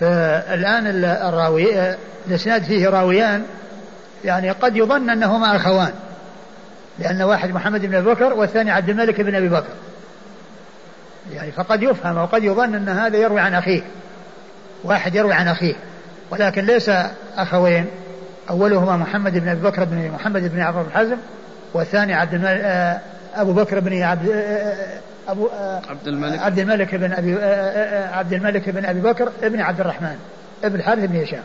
فالآن الراوي الإسناد فيه راويان يعني قد يظن أنهما أخوان لأن واحد محمد بن أبي بكر والثاني عبد الملك بن أبي بكر. يعني فقد يفهم وقد يظن أن هذا يروي عن أخيه واحد يروي عن أخيه ولكن ليس أخوين. أولهما محمد بن أبي بكر بن محمد بن عبد الحزم والثاني عبد آه، أبو بكر بن عبد آه، آه، أبو عبد الملك. عبد الملك بن أبي عبد الملك بن أبي بكر ابن عبد الرحمن ابن الحارث بن هشام.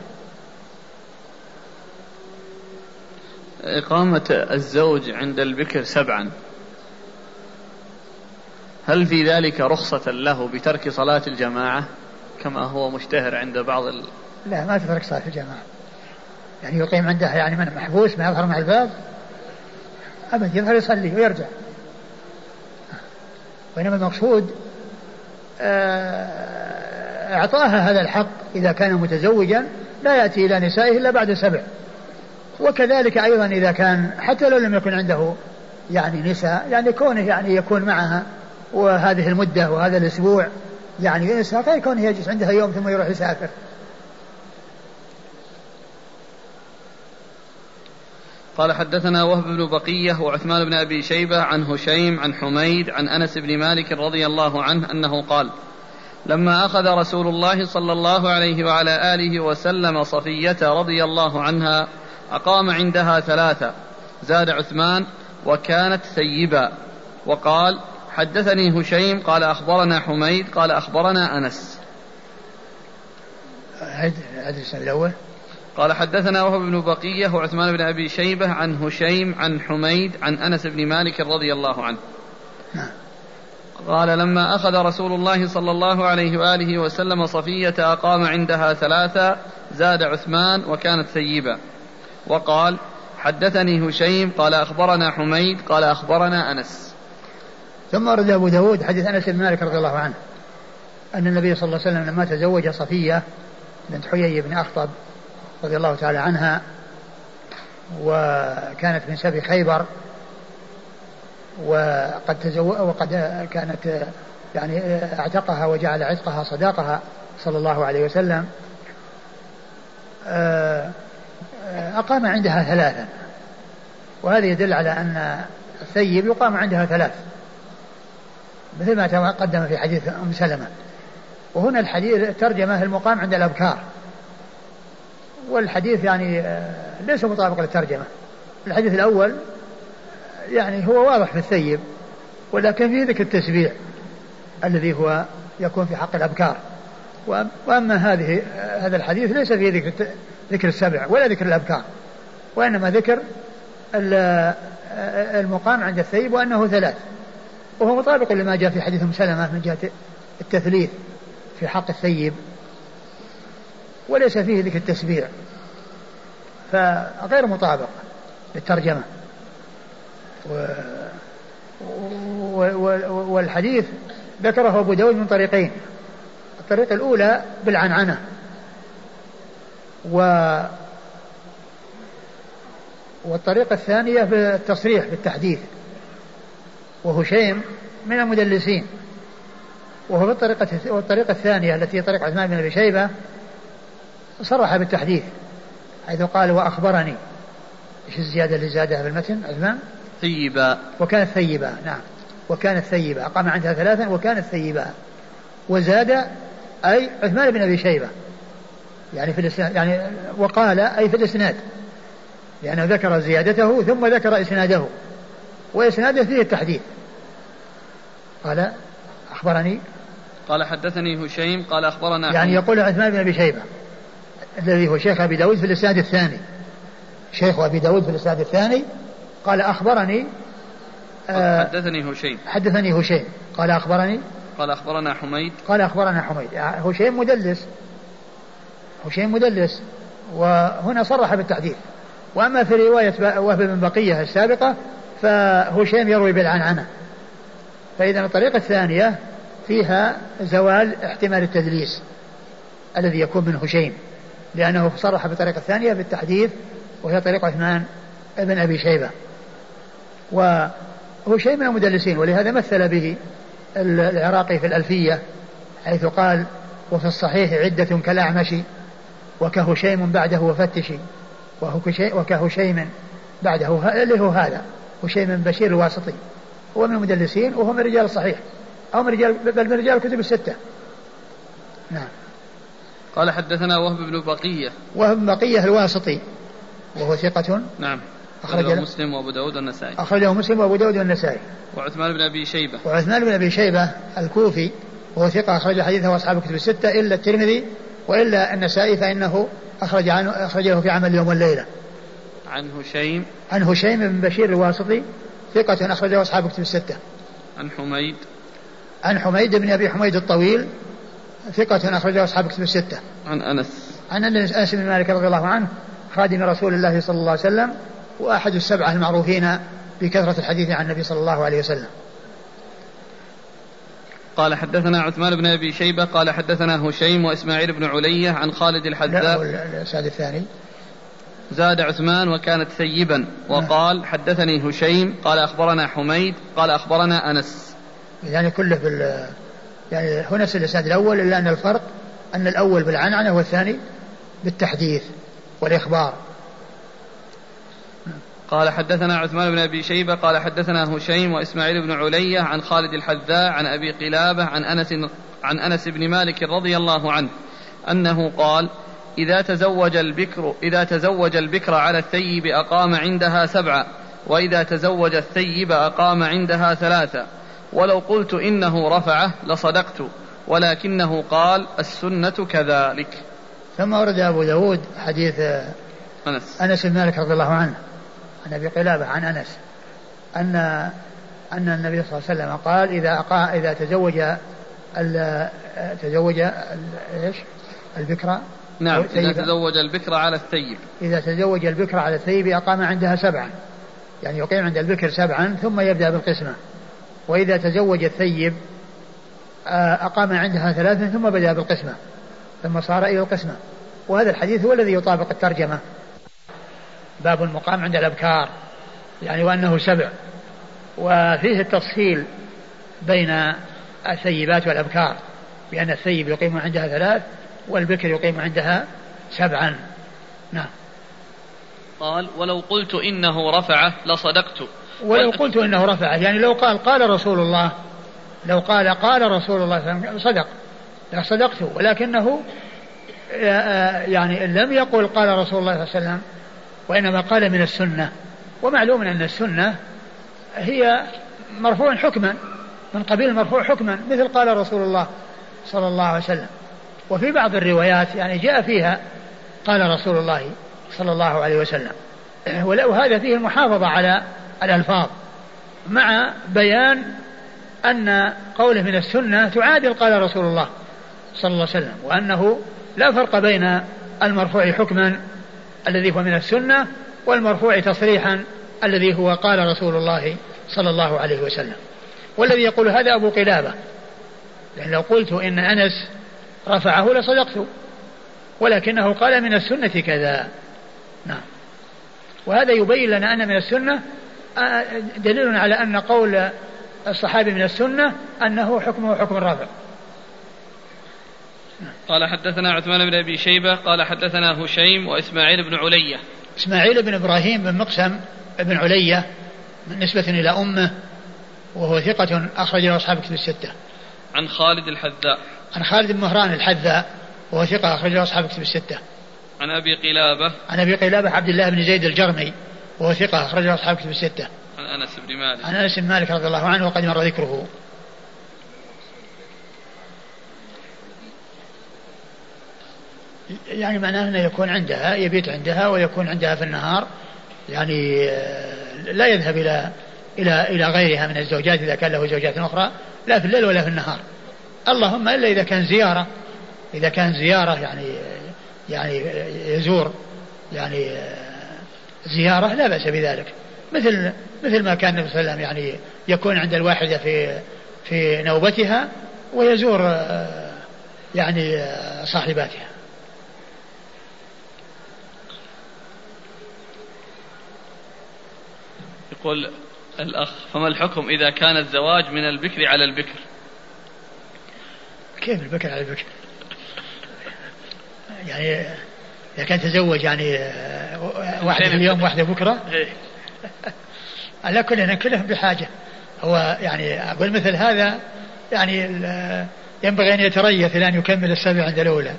إقامة الزوج عند البكر سبعا. هل في ذلك رخصة له بترك صلاة الجماعة كما هو مشتهر عند بعض ال... لا ما تترك صلاة الجماعة. يعني يقيم عنده يعني من محبوس ما يظهر مع الباب. أبد يظهر يصلي ويرجع. وإنما المقصود آه، إعطاها هذا الحق إذا كان متزوجا لا يأتي إلى نسائه إلا بعد سبع. وكذلك أيضا إذا كان حتى لو لم يكن عنده يعني نساء يعني كونه يعني يكون معها وهذه المدة وهذا الأسبوع يعني ينسى غير كونه يجلس عندها يوم ثم يروح يسافر. قال حدثنا وهب بن بقية وعثمان بن أبي شيبة عن هشيم عن حميد عن أنس بن مالك رضي الله عنه أنه قال لما أخذ رسول الله صلى الله عليه وعلى آله وسلم صفية رضي الله عنها أقام عندها ثلاثة زاد عثمان وكانت ثيبا وقال حدثني هشيم قال أخبرنا حميد قال أخبرنا أنس. هذا الأول. قال حدثنا وهو بن بقية وعثمان بن أبي شيبة عن هشيم عن حميد عن أنس بن مالك رضي الله عنه. نعم. قال لما أخذ رسول الله صلى الله عليه وآله وسلم صفية أقام عندها ثلاثة زاد عثمان وكانت ثيبة. وقال حدثني هشيم قال أخبرنا حميد قال أخبرنا أنس. ثم ورد أبو داود حديث أنس بن مالك رضي الله عنه أن النبي صلى الله عليه وسلم لما تزوج صفية بنت حيي بن أخطب رضي الله تعالى عنها وكانت من سبي خيبر وقد تزو وقد كانت يعني اعتقها وجعل عتقها صداقها صلى الله عليه وسلم. آه، أقام عندها ثلاثا وهذا يدل على أن الثيب يقام عندها ثلاث مثل ما تقدم في حديث أم سلمة. وهنا الحديث الترجمة المقام عند الأبكار. والحديث يعني آه، ليس مطابق للترجمة. الحديث الأول يعني هو واضح في الثيب ولكن فيه ذكر التسبيع الذي هو يكون في حق الأبكار. وأما هذه آه، هذا الحديث ليس فيه ذكر ذكر السبع ولا ذكر الأبكار وإنما ذكر آه، المقام عند الثيب وأنه ثلاث. وهو مطابق لما جاء في حديث سلمة من جهة التثليث في حق الثيب. وليس فيه ذكر التسبيع فغير مطابق للترجمة. والحديث ذكره أبو داود من طريقين. الطريقة الأولى بالعنعنة. و والطريقة الثانية بالتصريح بالتحديث. وهشيم من المدلسين. وهو بالطريقة والطريقة الثانية التي هي طريقة عثمان بن أبي شيبة صرح بالتحديث حيث قال وأخبرني. إيش الزيادة اللي زادها في المتن عثمان؟ ثيبا وكانت ثيبا نعم. وكانت ثيبا أقام عندها ثلاثا وكانت ثيبا وزاد أي عثمان بن أبي شيبة. يعني في الإسناد يعني وقال أي في الإسناد. لأنه ذكر زيادته ثم ذكر إسناده. وإسناده فيه التحديث قال أخبرني. قال حدثني هشيم. قال أخبرنا يعني يقول عثمان بن أبي شيبة. الذي هو شيخ أبي داود في الإسناد الثاني. شيخ أبي داود في الإسناد الثاني قال أخبرني آه حدثني هشيم. حدثني هشيم. قال أخبرني؟ قال أخبرنا حميد. قال أخبرنا حميد. هشيم مدلس. هشيم مدلس. وهنا صرح بالتحديث. وأما في رواية وهب بن بقية السابقة فهشيم يروي بالعنعنة. فإذا الطريقة الثانية فيها زوال احتمال التدليس الذي يكون من هشيم. لأنه صرح بالطريقة الثانية بالتحديث وهي طريقة عثمان بن أبي شيبة. وهشيم من المدلسين ولهذا مثل به العراقي في الألفية حيث قال وفي الصحيح عدة كالأعمش وكهشيم بعده وفتشي وكهشيم بعده اللي هو هذا هشيم بشير الواسطي. هو من المدلسين وهو من رجال الصحيح أو من رجال بل من رجال الكتب الستة. نعم. قال حدثنا وهب بن بقية. وهب بن بقية الواسطي وهو ثقة نعم. أخرجه مسلم وأبو داود والنسائي. أخرجه مسلم وأبو داود والنسائي. وعثمان بن أبي شيبة. وعثمان بن أبي شيبة الكوفي وهو ثقة أخرج حديثه أصحاب الكتب الستة إلا الترمذي وإلا النسائي فإنه أخرج عنه أخرجه في عمل اليوم والليلة. عن هشيم. عن هشيم بن بشير الواسطي ثقة أخرجه أصحاب الكتب الستة. عن حميد. عن حميد بن أبي حميد الطويل ثقة أخرجه أصحاب الكتب الستة. عن أنس. عن أنس بن مالك رضي الله عنه خادم رسول الله صلى الله عليه وسلم وأحد السبعة المعروفين بكثرة الحديث عن النبي صلى الله عليه وسلم. قال حدثنا عثمان بن أبي شيبة قال حدثنا هشيم وإسماعيل بن علية عن خالد الحذاء. الاسناد الثاني. زاد عثمان وكانت ثيبا وقال حدثني هشيم قال أخبرنا حميد قال أخبرنا أنس. يعني كله بال يعني هو نفس الإسناد الأول إلا أن الفرق أن الأول بالعنعنة والثاني بالتحديث والإخبار. قال حدثنا عثمان بن أبي شيبة قال حدثنا هشيم وإسماعيل بن علية عن خالد الحذاء عن أبي قلابة عن أنس عن أنس بن مالك رضي الله عنه أنه قال إذا تزوج البكر إذا تزوج البكر على الثيب أقام عندها سبعة وإذا تزوج الثيب أقام عندها ثلاثة ولو قلت إنه رفعه لصدقت ولكنه قال السنة كذلك. ثم ورد أبو داود حديث أنس. أنس بن مالك رضي الله عنه عن أبي قلابة عن أنس أن أن النبي صلى الله عليه وسلم قال إذا أقا إذا تزوج تزوج إيش؟ البكرة نعم إذا تزوج البكر على الثيب. إذا تزوج البكر على الثيب أقام عندها سبعا يعني يقيم عند البكر سبعا ثم يبدأ بالقسمة. وإذا تزوج الثيب آه، أقام عندها ثلاثا ثم بدأ بالقسمة ثم صار إلى القسمة. وهذا الحديث هو الذي يطابق الترجمة. باب المقام عند الأبكار يعني وأنه سبع. وفيه التفصيل بين الثيبات والأبكار بأن الثيب يقيم عندها ثلاث والبكر يقيم عندها سبعا. نعم. قال ولو قلت إنه رفعه لصدقت. ولو قلت إنه رفعه يعني لو قال قال رسول الله لو قال قال رسول الله صدق. لصدقت ولكنه آه، آه، يعني لم يقل قال رسول الله صلى الله عليه وسلم وإنما قال من السنة. ومعلوم أن السنة هي مرفوع حكما من قبيل المرفوع حكما مثل قال رسول الله صلى الله عليه وسلم. وفي بعض الروايات يعني جاء فيها قال رسول الله صلى الله عليه وسلم. وهذا فيه المحافظة على الألفاظ مع بيان أن قوله من السنة تعادل قال رسول الله صلى الله عليه وسلم وأنه لا فرق بين المرفوع حكما الذي هو من السنة والمرفوع تصريحا الذي هو قال رسول الله صلى الله عليه وسلم. والذي يقول هذا أبو قلابة لأن لو قلت إن أنس رفعه لصدقت ولكنه قال من السنة كذا. نعم. وهذا يبين لنا أن من السنة دليل على أن قول الصحابي من السنة أنه حكمه حكم الرافع. قال حدثنا عثمان بن أبي شيبة قال حدثنا هشيم وإسماعيل بن علية. إسماعيل بن إبراهيم بن مقسم بن علية نسبة إلى أمه وهو ثقة أخرج له أصحاب كتب الستة. عن خالد الحذاء. عن خالد بن مهران الحذاء وهو ثقة أخرجه أصحاب كتب الستة. عن أبي قلابة. عن أبي قلابة عبد الله بن زيد الجرمي. وهو ثقة أخرجه أصحاب كتب الستة. عن أنس بن مالك عن أنس بن مالك رضي الله عنه وقد مر ذكره. يعني معناه أنه يكون عندها يبيت عندها ويكون عندها في النهار يعني آه، لا يذهب إلى إلى إلى غيرها من الزوجات إذا كان له زوجات أخرى لا في الليل ولا في النهار. اللهم إلا إذا كان زيارة إذا كان زيارة يعني يعني يزور يعني زيارة لا بأس بذلك. مثل مثل ما كان النبي صلى الله عليه وسلم يعني يكون عند الواحدة في في نوبتها ويزور يعني صاحباتها. يقول الأخ فما الحكم إذا كان الزواج من البكر على البكر؟ كيف البكر على البكر؟ يعني إذا كان تزوج يعني آه، واحدة اليوم واحدة بكرة إيه. على كل كلهم بحاجة هو يعني أقول مثل هذا يعني ينبغي أن يتريث إلى أن يكمل السبع عند الأولى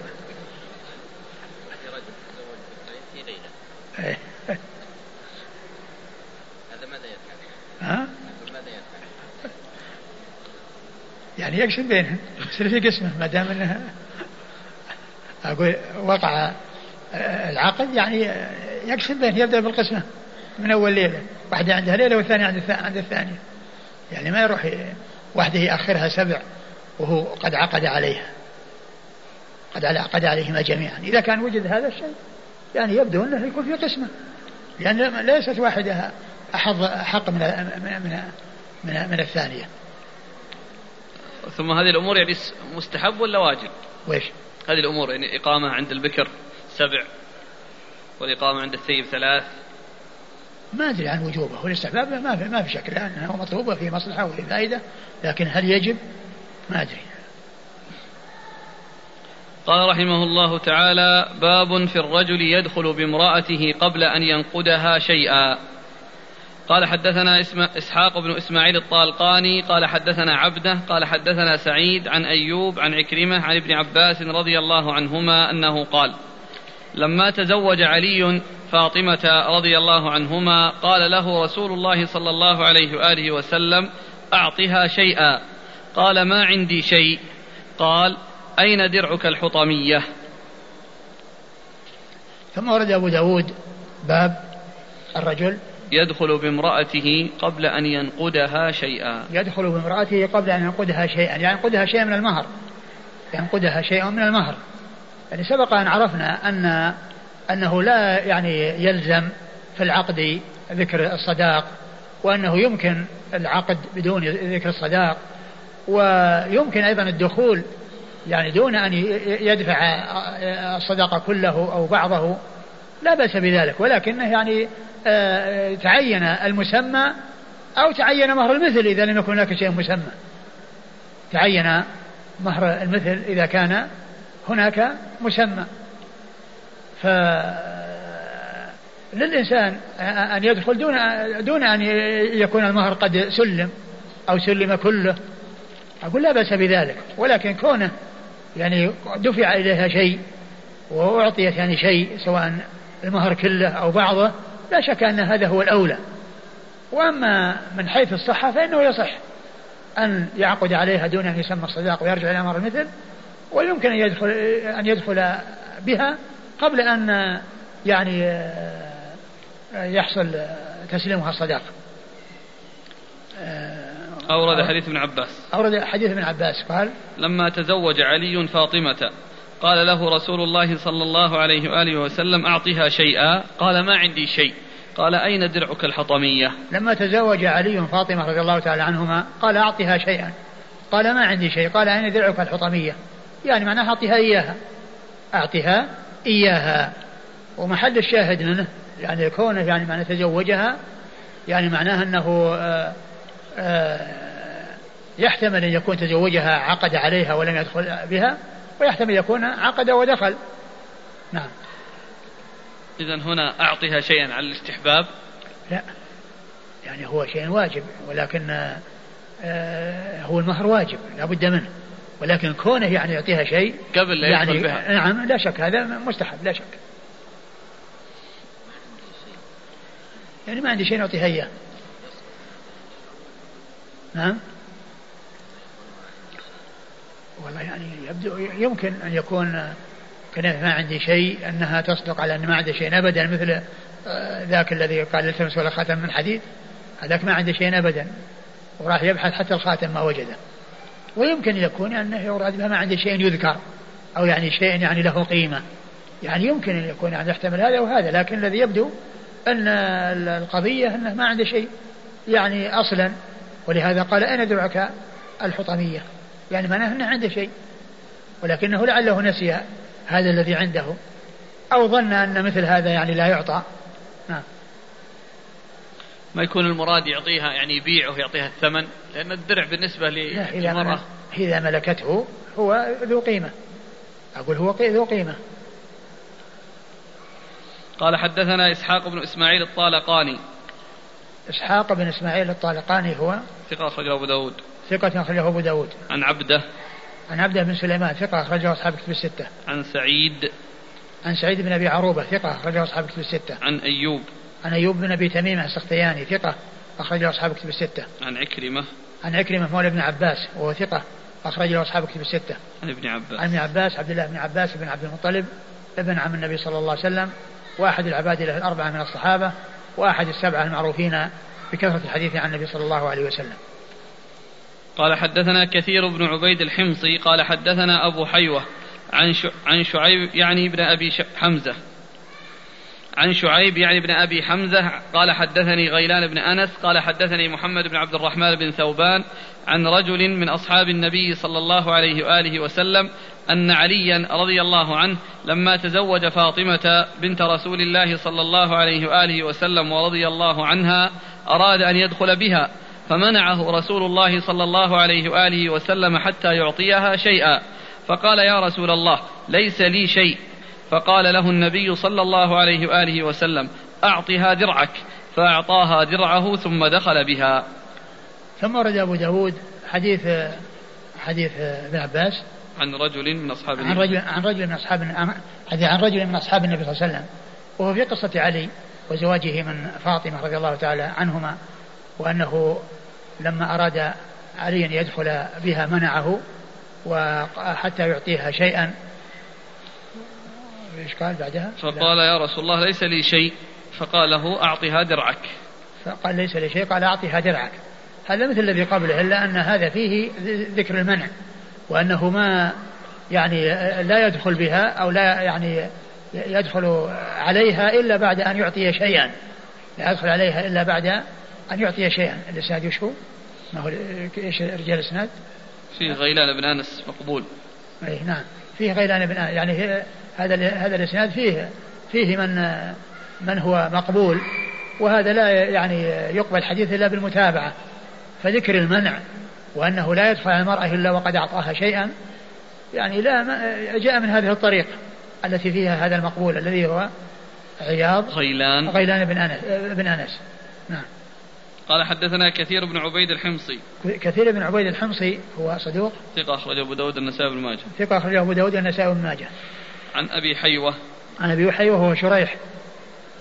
إيه. هذا ماذا يفعل؟ ها؟ يعني يقسم بينهم يصير في قسمه ما دام إنها أقول وقع العقد يعني يقسم بينهم يبدأ بالقسمة من أول ليلة واحدة عندها ليلة والثانية عند عند الثانية. يعني ما يروح واحدة يأخرها سبع وهو قد عقد عليها. قد عقد عليهما جميعا. إذا كان وجد هذا الشيء يعني يبدو أنه يكون في قسمة. لأن ليست واحدة احظ أحق من من من, من الثانية. ثم هذه الأمور يعني مستحب ولا واجب؟ ويش؟ هذه الأمور يعني إقامة عند البكر سبع والإقامة عند الثيب ثلاث ما أدري عن وجوبه والاستحباب ما في ما في شك لأنه مطلوب وفي مصلحة وفي فائدة لكن هل يجب؟ ما أدري. قال رحمه الله تعالى باب في الرجل يدخل بامرأته قبل أن ينقدها شيئا قال حدثنا إسحاق بن إسماعيل الطالقاني قال حدثنا عبده قال حدثنا سعيد عن أيوب عن عكرمة عن ابن عباس رضي الله عنهما أنه قال لما تزوج علي فاطمة رضي الله عنهما قال له رسول الله صلى الله عليه وآله وسلم أعطها شيئا. قال ما عندي شيء. قال أين درعك الحطمية؟ ثم ورد أبو داود باب الرجل يدخل بامرأته قبل أن ينقدها شيئا. يدخل بامرأته قبل أن ينقدها شيئا يعني ينقدها شيئا من المهر. ينقدها شيئا من المهر. يعني سبق أن عرفنا أن أنه لا يعني يلزم في العقد ذكر الصداق وأنه يمكن العقد بدون ذكر الصداق ويمكن أيضا الدخول يعني دون أن يدفع الصداقة كله أو بعضه. لا بأس بذلك ولكنه يعني آه، تعين المسمى أو تعين مهر المثل إذا لم يكن هناك شيء مسمى. تعين مهر المثل إذا كان هناك مسمى. ف للإنسان أن يدخل دون دون أن يكون المهر قد سلم أو سلم كله. أقول لا بأس بذلك ولكن كونه يعني دفع إليها شيء وأعطيت يعني شيء سواء المهر كله أو بعضه لا شك أن هذا هو الأولى. وأما من حيث الصحة فإنه يصح أن يعقد عليها دون أن يسمى الصداق ويرجع إلى أمر المثل ويمكن أن يدخل أن يدخل بها قبل أن يعني يحصل تسليمها الصداق أورد حديث ابن عباس. أورد حديث ابن عباس. قال لما تزوج علي فاطمة قال له رسول الله صلى الله عليه وآله وسلم أعطها شيئا. قال ما عندي شيء. قال أين درعك الحطمية؟ لما تزوج علي فاطمة رضي الله تعالى عنهما قال أعطها شيئا. قال ما عندي شيء. قال أين درعك الحطمية؟ يعني معناها أعطها إياها. أعطها إياها. ومحل الشاهد منه يعني كونه يعني معنى تزوجها يعني معناه أنه آآ آه، آآ آه، يحتمل أن يكون تزوجها عقد عليها ولم يدخل بها ويحتمل يكون عقد ودخل. نعم. إذا هنا أعطها شيئا على الاستحباب. لا. يعني هو شيء واجب ولكن آه هو المهر واجب لا بد منه. ولكن كونه يعني يعطيها شيء قبل لا يعني بها. نعم لا شك هذا مستحب لا شك. يعني ما عندي شيء نعطيها إياه نعم؟ والله يعني يبدو يمكن أن يكون كان ما عندي شيء أنها تصدق على أن ما عندي شيء أبدا مثل آه، ذاك الذي قال التمس ولا خاتم من حديد هذاك ما عنده شيء أبدا. وراح يبحث حتى الخاتم ما وجده. ويمكن يكون أنه يراد بها ما عنده شيء يذكر أو يعني شيء يعني له قيمة. يعني يمكن أن يكون يعني يحتمل هذا وهذا لكن الذي يبدو أن القضية أنه ما عنده شيء يعني أصلا. ولهذا قال أين درعك الحطمية؟ يعني معناه أنه عنده شيء. ولكنه لعله نسي هذا الذي عنده أو ظن أن مثل هذا يعني لا يعطى. ما يكون المراد يعطيها يعني يبيعه يعطيها الثمن لأن الدرع بالنسبة للمرأة. إذا ملكته هو ذو قيمة. أقول هو ذو قيمة. قال حدثنا إسحاق بن إسماعيل الطالقاني. إسحاق بن إسماعيل الطالقاني هو ثقة أخرجه أبو داود. ثقة أخرجه أبو داود. عن عبده. عن عبده بن سليمان ثقة أخرجه أصحاب كتب الستة. عن سعيد. عن سعيد بن أبي عروبة ثقة أخرجه أصحاب كتب الستة. عن أيوب. عن أيوب بن أبي تميم السختياني ثقة أخرجه أصحاب كتب الستة. عن عكرمة. عن عكرمة مولى ابن عباس وهو ثقة أخرجه أصحاب كتب الستة. عن ابن عباس. عن ابن عباس عبد الله بن عباس بن عبد المطلب ابن عم النبي صلى الله عليه وسلم واحد العباد له الأربعة من الصحابة وأحد السبعة المعروفين بكثرة الحديث عن النبي صلى الله عليه وسلم. قال حدثنا كثير بن عبيد الحمصي قال حدثنا أبو حيوة عن عن شعيب يعني ابن أبي حمزة. عن شعيب يعني ابن أبي حمزة قال حدثني غيلان بن أنس قال حدثني محمد بن عبد الرحمن بن ثوبان عن رجل من أصحاب النبي صلى الله عليه وآله وسلم أن عليا رضي الله عنه لما تزوج فاطمة بنت رسول الله صلى الله عليه وآله وسلم ورضي الله عنها أراد أن يدخل بها فمنعه رسول الله صلى الله عليه وآله وسلم حتى يعطيها شيئا فقال يا رسول الله ليس لي شيء فقال له النبي صلى الله عليه وآله وسلم أعطها درعك فأعطاها درعه ثم دخل بها. ثم ورد أبو داود حديث حديث ابن عباس. عن رجل من أصحاب النبي. عن رجل عن رجل من أصحاب عن رجل من أصحاب النبي صلى الله عليه وسلم. وهو في قصة علي وزواجه من فاطمة رضي الله تعالى عنهما وأنه لما أراد علي أن يدخل بها منعه وحتى يعطيها شيئا إيش قال بعدها؟ فقال يا رسول الله ليس لي شيء فقال له أعطها درعك فقال ليس لي شيء قال أعطها درعك هذا مثل الذي قبله إلا أن هذا فيه ذكر المنع وأنه ما يعني لا يدخل بها أو لا يعني يدخل عليها إلا بعد أن يعطي شيئا لا يدخل عليها إلا بعد أن يعطي شيئا الإسناد وش هو؟ ما هو إيش رجال الإسناد؟ فيه غيلان بن أنس مقبول أي نعم فيه غيلان بن أنس يعني هذا هذا الإسناد فيه فيه من من هو مقبول وهذا لا يعني يقبل حديث إلا بالمتابعة فذكر المنع وأنه لا يدخل على المرأة إلا وقد أعطاها شيئا يعني لا جاء من هذه الطريقة التي فيها هذا المقبول الذي هو عياض غيلان. غيلان بن أنس بن أنس. نعم. قال حدثنا كثير بن عبيد الحمصي. كثير بن عبيد الحمصي هو صدوق. ثقة أخرجه أبو داود النسائي بن ماجه. ثقة أخرجه أبو داود النسائي بن ماجه. عن أبي حيوة. عن أبي حيوة هو شريح.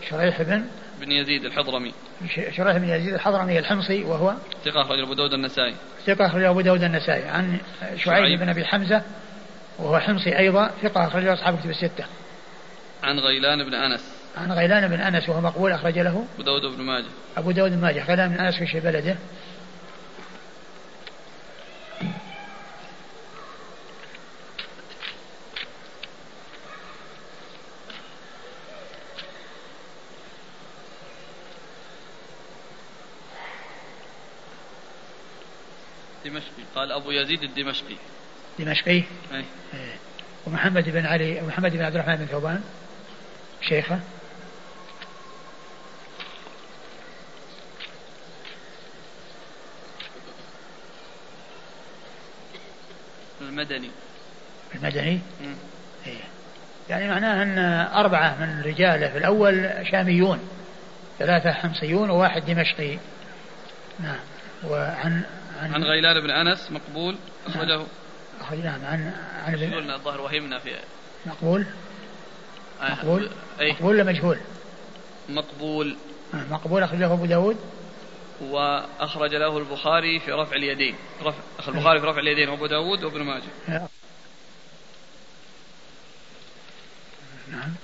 شريح بن بن يزيد الحضرمي. شريح بن يزيد الحضرمي الحمصي وهو ثقة أخرج أبو داود النسائي. ثقة أخرج أبو داود النسائي. عن شعيب, شعيب. بن أبي حمزة وهو حمصي أيضا ثقة أخرج أصحاب كتب الستة. عن غيلان بن أنس. عن غيلان بن أنس وهو مقبول أخرج له أبو داود بن ماجه. أبو داود بن ماجه. غيلان بن أنس في بلده دمشقي قال أبو يزيد الدمشقي. دمشقي؟ أي. إيه. ومحمد بن علي ومحمد بن عبد الرحمن بن ثوبان شيخه؟ المدني. المدني؟ إيه. يعني معناه أن أربعة من رجاله في الأول شاميون ثلاثة حمصيون وواحد دمشقي. نعم. وعن عن, عن غيلان بن أنس مقبول؟ أخرجه. أخرج نعم عن عن ابن الظاهر وهمنا في مقبول؟ آه. مقبول؟ أي. مقبول ولا مجهول؟ مقبول. آه. مقبول أخرجه أبو داود. وأخرج له البخاري في رفع اليدين. رفع أخ البخاري في رفع اليدين وأبو داود وابن ماجه. نعم.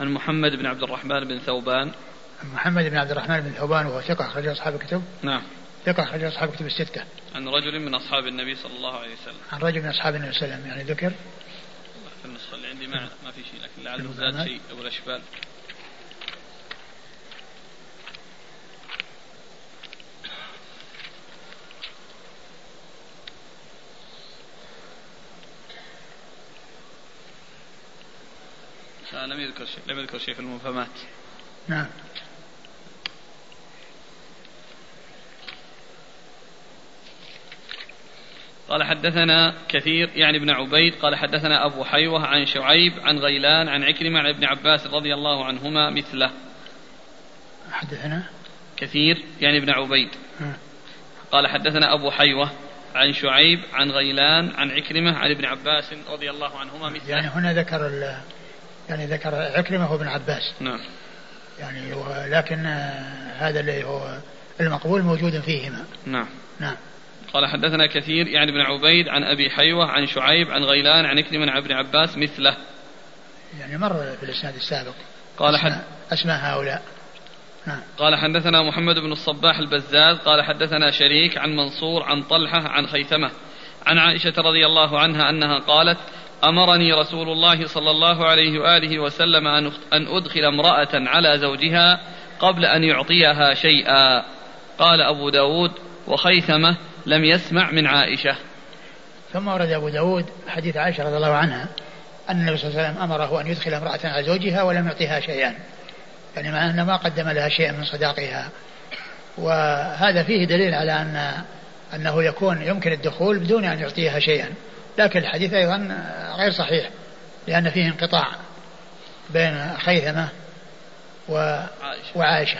عن محمد بن عبد الرحمن بن ثوبان. محمد بن عبد الرحمن بن ثوبان وهو ثقة أخرج أصحاب الكتب. نعم. ثقة أخرج أصحاب الكتب الستة. عن رجل من أصحاب النبي صلى الله عليه وسلم. عن رجل من أصحاب النبي صلى الله عليه وسلم يعني ذكر. في النسخة اللي عندي ما ما في شيء لكن لعله زاد شيء أو الأشبال. آه، لم يذكر شيء لم يذكر شيء في المفهمات. نعم. قال حدثنا كثير يعني ابن عبيد قال حدثنا أبو حيوة عن شعيب عن غيلان عن عكرمة عن ابن عباس رضي الله عنهما مثله. حدثنا؟ كثير يعني ابن عبيد. نعم. قال حدثنا أبو حيوة عن شعيب عن غيلان عن عكرمة عن ابن عباس رضي الله عنهما مثله. يعني هنا ذكر يعني ذكر عكرمة وابن عباس. نعم. يعني لكن هذا اللي هو المقبول موجود فيهما. نعم. نعم. قال حدثنا كثير يعني ابن عبيد عن أبي حيوة عن شعيب عن غيلان عن عكرمة عن ابن عباس مثله. يعني مر في الإسناد السابق. قال أسماء, حد أسماء هؤلاء. نعم. قال حدثنا محمد بن الصباح البزاز قال حدثنا شريك عن منصور عن طلحة عن خيثمة عن عائشة رضي الله عنها أنها قالت أمرني رسول الله صلى الله عليه وآله وسلم أن أدخل امرأة على زوجها قبل أن يعطيها شيئا. قال أبو داود وخيثمة لم يسمع من عائشة. ثم ورد أبو داود حديث عائشة رضي الله عنها أن النبي صلى الله عليه وسلم أمره أن يدخل امرأة على زوجها ولم يعطيها شيئا. يعني مع أنه ما قدم لها شيئا من صداقها. وهذا فيه دليل على أن أنه يكون يمكن الدخول بدون أن يعطيها شيئا. لكن الحديث أيضا غير صحيح لأن فيه انقطاع بين خيثمة وعائشة.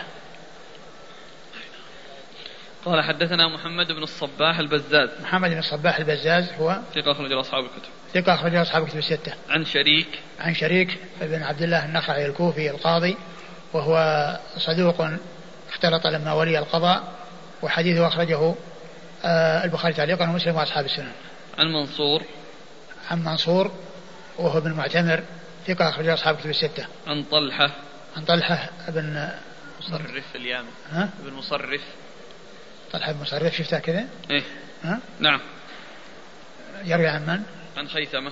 قال حدثنا محمد بن الصباح البزاز. محمد بن الصباح البزاز هو ثقة أخرج أصحاب الكتب. ثقة أخرج أصحاب الكتب الستة. عن شريك. عن شريك بن عبد الله النخعي الكوفي القاضي وهو صدوق اختلط لما ولي القضاء وحديثه أخرجه آه، البخاري تعليقا ومسلم وأصحاب السنن. عن منصور عن منصور وهو ابن معتمر ثقة أخرج أصحاب الكتب الستة عن طلحة عن طلحة بن مصرف اليامن ها؟ ابن مصرف طلحة بن مصرف شفتها كذا؟ إيه ها؟ نعم يروي عن من؟ عن خيثمة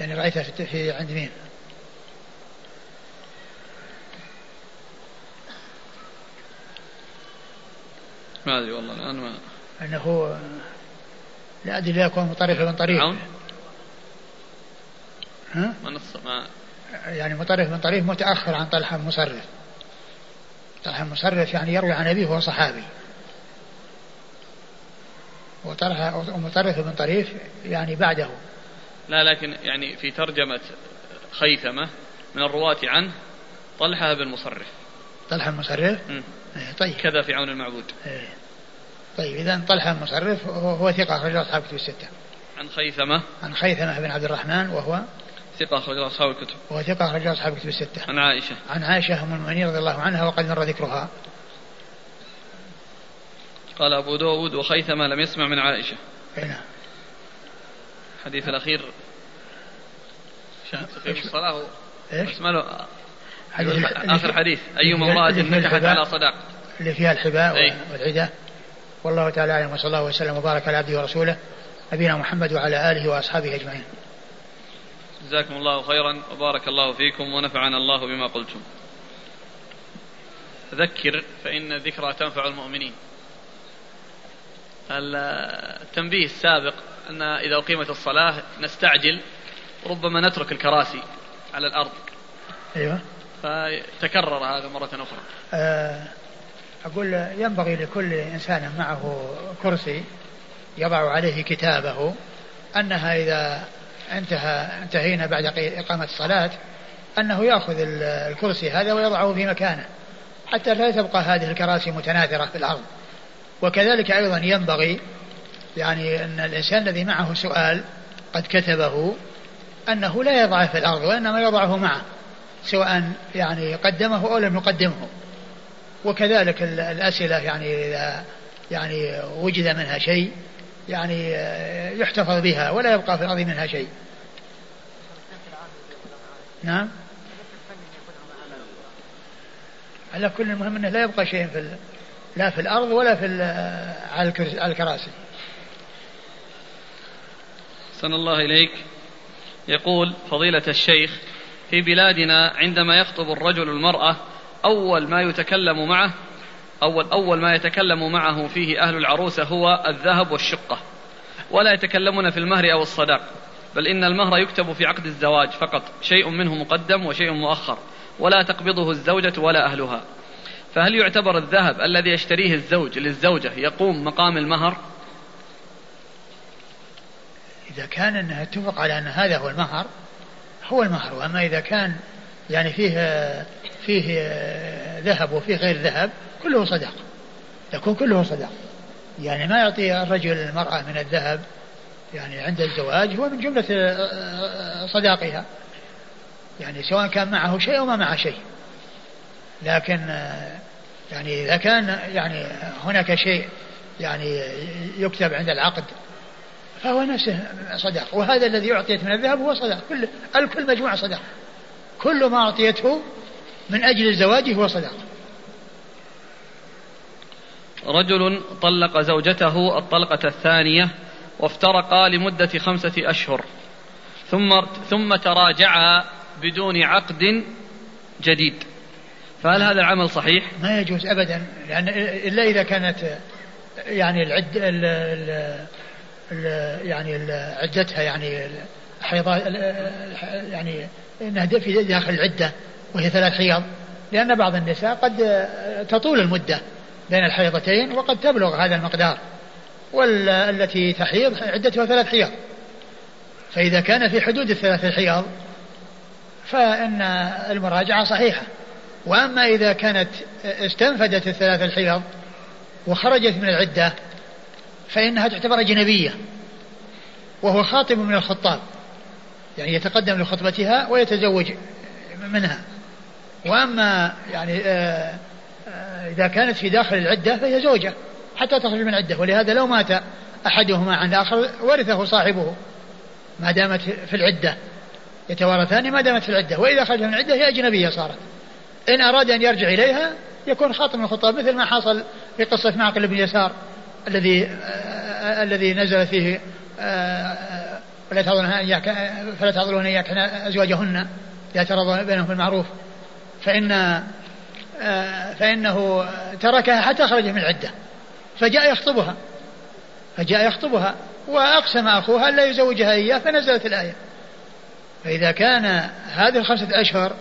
يعني رأيتها في, في عند مين؟ ما أدري والله الآن ما أنه لا أدري لا يكون مطرف بن طريف. عون ها؟ ما نص ما يعني مطرف بن طريف متأخر عن طلحة بن مصرف طلحة بن مصرف يعني يروي عن أبيه وهو صحابي. وطلحه ومطرف بن طريف يعني بعده. لا لكن يعني في ترجمة خيثمة من الرواة عنه طلحة بن مصرف. طلحة مصرف مم. إيه طيب. كذا في عون المعبود. إيه. طيب إذا طلحة مصرف هو, ثقة أخرج أصحاب الكتب الستة. عن خيثمة. عن خيثمة بن عبد الرحمن وهو ثقة أخرج أصحاب الكتب. وهو ثقة أخرج أصحاب الكتب الستة. عن عائشة. عن عائشة أم المؤمنين رضي الله عنها وقد مر ذكرها. قال أبو داود وخيثمة لم يسمع من عائشة. هنا الحديث الأخير. في الصلاة. إيش؟ اسمه حديث. آخر حديث. أيما امرأة نكحت الحباء. على صداق. اللي فيها الحباء أي. والعدة والله تعالى أعلم وصلى الله وسلم وبارك على عبده ورسوله نبينا محمد وعلى آله وأصحابه أجمعين. جزاكم الله خيرا وبارك الله فيكم ونفعنا الله بما قلتم. ذكر فإن الذكرى تنفع المؤمنين. التنبيه السابق أن إذا أقيمت الصلاة نستعجل ربما نترك الكراسي على الأرض. أيوه. فتكرر هذا مرة أخرى. آه، أقول ينبغي لكل إنسان معه كرسي يضع عليه كتابه. أنها إذا انتهى انتهينا بعد إقامة الصلاة أنه يأخذ ال- الكرسي هذا ويضعه في مكانه. حتى لا تبقى هذه الكراسي متناثرة في الأرض. وكذلك أيضا ينبغي يعني أن الإنسان الذي معه سؤال قد كتبه أنه لا يضعه في الأرض وإنما يضعه معه. سواء يعني قدمه أو لم يقدمه. وكذلك ال- الأسئلة يعني إذا يعني وجد منها شيء يعني يحتفظ بها ولا يبقى في الأرض منها شيء. نعم. على كل المهم أنه لا يبقى شيء في لا في الأرض ولا في على الكراسي. سن الله إليك. يقول فضيلة الشيخ في بلادنا عندما يخطب الرجل المرأة أول ما يتكلم معه أول أول ما يتكلم معه فيه أهل العروسة هو الذهب والشقة. ولا يتكلمون في المهر أو الصداق بل إن المهر يكتب في عقد الزواج فقط شيء منه مقدم وشيء مؤخر ولا تقبضه الزوجة ولا أهلها. فهل يعتبر الذهب الذي يشتريه الزوج للزوجة يقوم مقام المهر؟ إذا كان أنها اتفق على أن هذا هو المهر هو المهر. وأما إذا كان يعني فيه فيه ذهب وفيه غير ذهب كله صدق. يكون كله صدق. يعني ما يعطي الرجل المرأة من الذهب يعني عند الزواج هو من جملة صداقها. يعني سواء كان معه شيء أو ما معه شيء. لكن يعني إذا كان يعني هناك شيء يعني يكتب عند العقد فهو نفسه صدق. وهذا الذي أعطيت من الذهب هو صدق. كل الكل مجموعة صدق. كل ما أعطيته من أجل الزواج هو صدق. رجل طلق زوجته الطلقة الثانية وافترقا لمدة خمسة أشهر. ثم ثم تراجعا بدون عقد جديد. فهل هذا العمل صحيح؟ ما يجوز ابدا لأن إلا إذا كانت يعني العد ال ال يعني عدتها يعني حيضات يعني انها في داخل العدة وهي ثلاث حيض. لأن بعض النساء قد تطول المدة بين الحيضتين وقد تبلغ هذا المقدار. والتي تحيض عدتها ثلاث حيض. فإذا كان في حدود الثلاث الحيض فإن المراجعة صحيحة. وأما إذا كانت استنفدت الثلاث الحيض وخرجت من العدة فإنها تعتبر أجنبية وهو خاطب من الخطاب يعني يتقدم لخطبتها ويتزوج منها. وأما يعني آه، آه، إذا كانت في داخل العدة فهي زوجة حتى تخرج من العدة ولهذا لو مات أحدهما عن الآخر ورثه صاحبه ما دامت في العدة يتوارثان ما دامت في العدة وإذا خرج من العدة هي أجنبية صارت. إن أراد أن يرجع إليها يكون خاطب الخطاب مثل ما حصل في قصة معقل بن يسار. الذي الذي نزل فيه فلا تعذرون إياك فلا إياك أزواجهن إذا ترضى بينهم بالمعروف فإن آه فإنه تركها حتى خرج من العدة فجاء يخطبها فجاء يخطبها وأقسم أخوها ألا يزوجها إياه فنزلت الآية. فإذا كان هذه الخمسة أشهر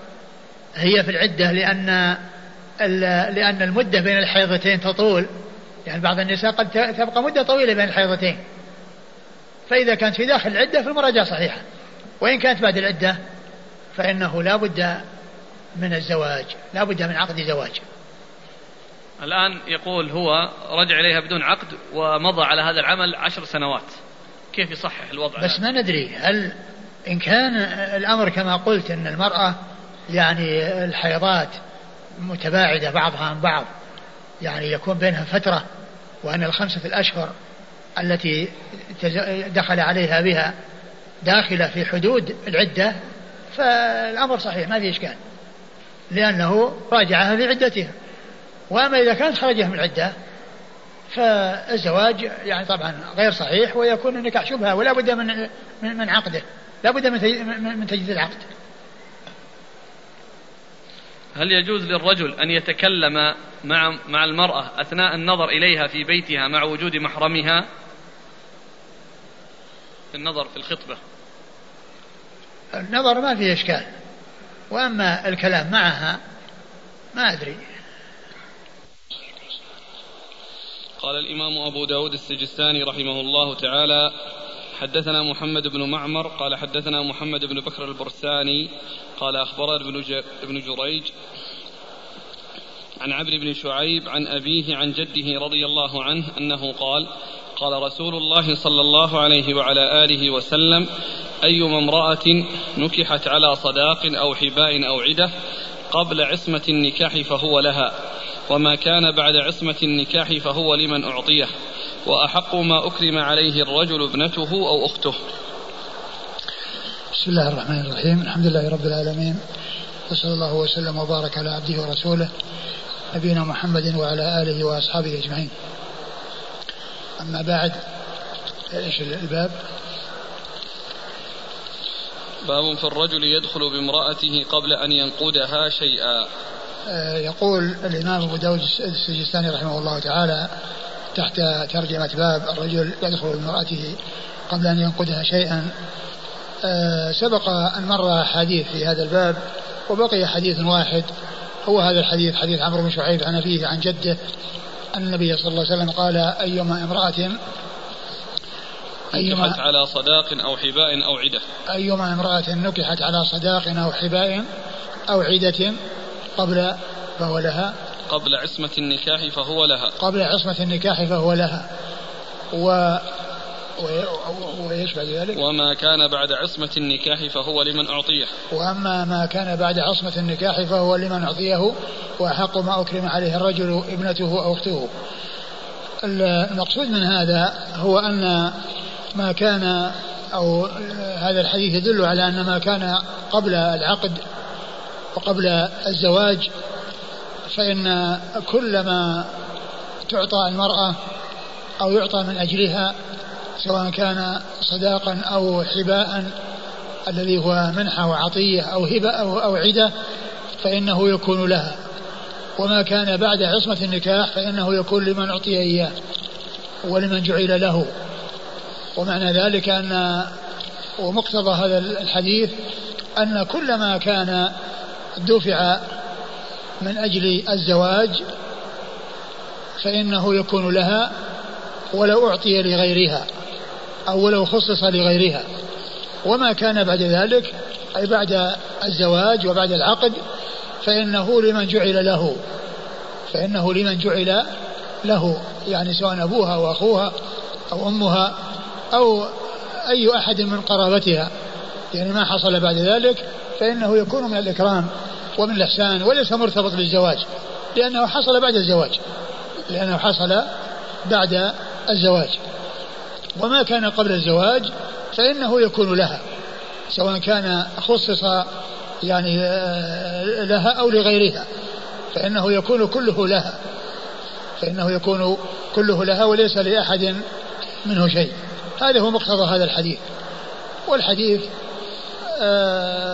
هي في العدة لأن لأن المدة بين الحيضتين تطول يعني بعض النساء قد تبقى مدة طويلة بين الحيضتين. فإذا كانت في داخل العدة فالمراجعة صحيحة. وإن كانت بعد العدة فإنه لا بد من الزواج لا بد من عقد زواج. الآن يقول هو رجع إليها بدون عقد ومضى على هذا العمل عشر سنوات. كيف يصحح الوضع؟ بس ما ندري هل إن كان الأمر كما قلت أن المرأة يعني الحيضات متباعدة بعضها عن بعض يعني يكون بينها فترة وأن الخمسة الأشهر التي دخل عليها بها داخلة في حدود العدة فالأمر صحيح ما في إشكال لأنه راجعها في عدتها. وأما إذا كانت خرجت من العدة فالزواج يعني طبعا غير صحيح ويكون النكاح شبهة ولا بد من من عقده لا بد من تجديد العقد. هل يجوز للرجل أن يتكلم مع مع المرأة أثناء النظر إليها في بيتها مع وجود محرمها؟ النظر في الخطبة. النظر ما فيه إشكال. وأما الكلام معها ما أدري. قال الإمام أبو داود السجستاني رحمه الله تعالى حدثنا محمد بن معمر قال حدثنا محمد بن بكر البرساني قال أخبرنا ابن, جريج عن عبد بن شعيب عن أبيه عن جده رضي الله عنه أنه قال قال رسول الله صلى الله عليه وعلى آله وسلم أيما امرأة نكحت على صداق أو حباء أو عدة قبل عصمة النكاح فهو لها وما كان بعد عصمة النكاح فهو لمن أعطيه. وأحق ما أكرم عليه الرجل ابنته أو أخته. بسم الله الرحمن الرحيم. الحمد لله رب العالمين. وصلى الله وسلم وبارك على عبده ورسوله نبينا محمد وعلى آله وأصحابه أجمعين. أما بعد إيش الباب؟ باب في الرجل يدخل بامرأته قبل أن ينقدها شيئا. آه، يقول الإمام أبو داود السجستاني رحمه الله تعالى تحت ترجمة باب الرجل يدخل بامرأته قبل أن ينقدها شيئا. آه، سبق أن مر حديث في هذا الباب وبقي حديث واحد. هو هذا الحديث حديث عمرو بن شعيب عن أبيه عن جده. أن النبي صلى الله عليه وسلم قال أيما امرأة أيما نكحت على صداق أو حباء أو عدة. أيما امرأة نكحت على صداق أو حباء أو عدة قبل فهو لها. قبل عصمة النكاح فهو لها. قبل عصمة النكاح فهو لها. و وإيش بعد ذلك؟ وما كان بعد عصمة النكاح فهو لمن أعطيه. وأما ما كان بعد عصمة النكاح فهو لمن أعطيه وأحق ما أكرم عليه الرجل ابنته أو أخته. المقصود من هذا هو أن ما كان أو هذا الحديث يدل على أن ما كان قبل العقد وقبل الزواج فإن كل ما تعطى المرأة أو يعطى من أجلها سواء كان صداقا أو حباء الذي هو منحة وعطية أو هبة أو, أو عدة فإنه يكون لها. وما كان بعد عصمة النكاح فإنه يكون لمن أعطي إياه ولمن جعل له. ومعنى ذلك أن ومقتضى هذا الحديث أن كل ما كان دفع من أجل الزواج فإنه يكون لها ولو أعطي لغيرها أو ولو خصص لغيرها. وما كان بعد ذلك أي بعد الزواج وبعد العقد فإنه لمن جعل له فإنه لمن جعل له يعني سواء أبوها وأخوها أو أمها أو أي أحد من قرابتها. يعني ما حصل بعد ذلك فإنه يكون من الإكرام. ومن الإحسان وليس مرتبط بالزواج لأنه حصل بعد الزواج لأنه حصل بعد الزواج. وما كان قبل الزواج فإنه يكون لها سواء كان خصص يعني آه، لها أو لغيرها فإنه يكون كله لها فإنه يكون كله لها وليس لأحد منه شيء. هذا هو مقتضى هذا الحديث. والحديث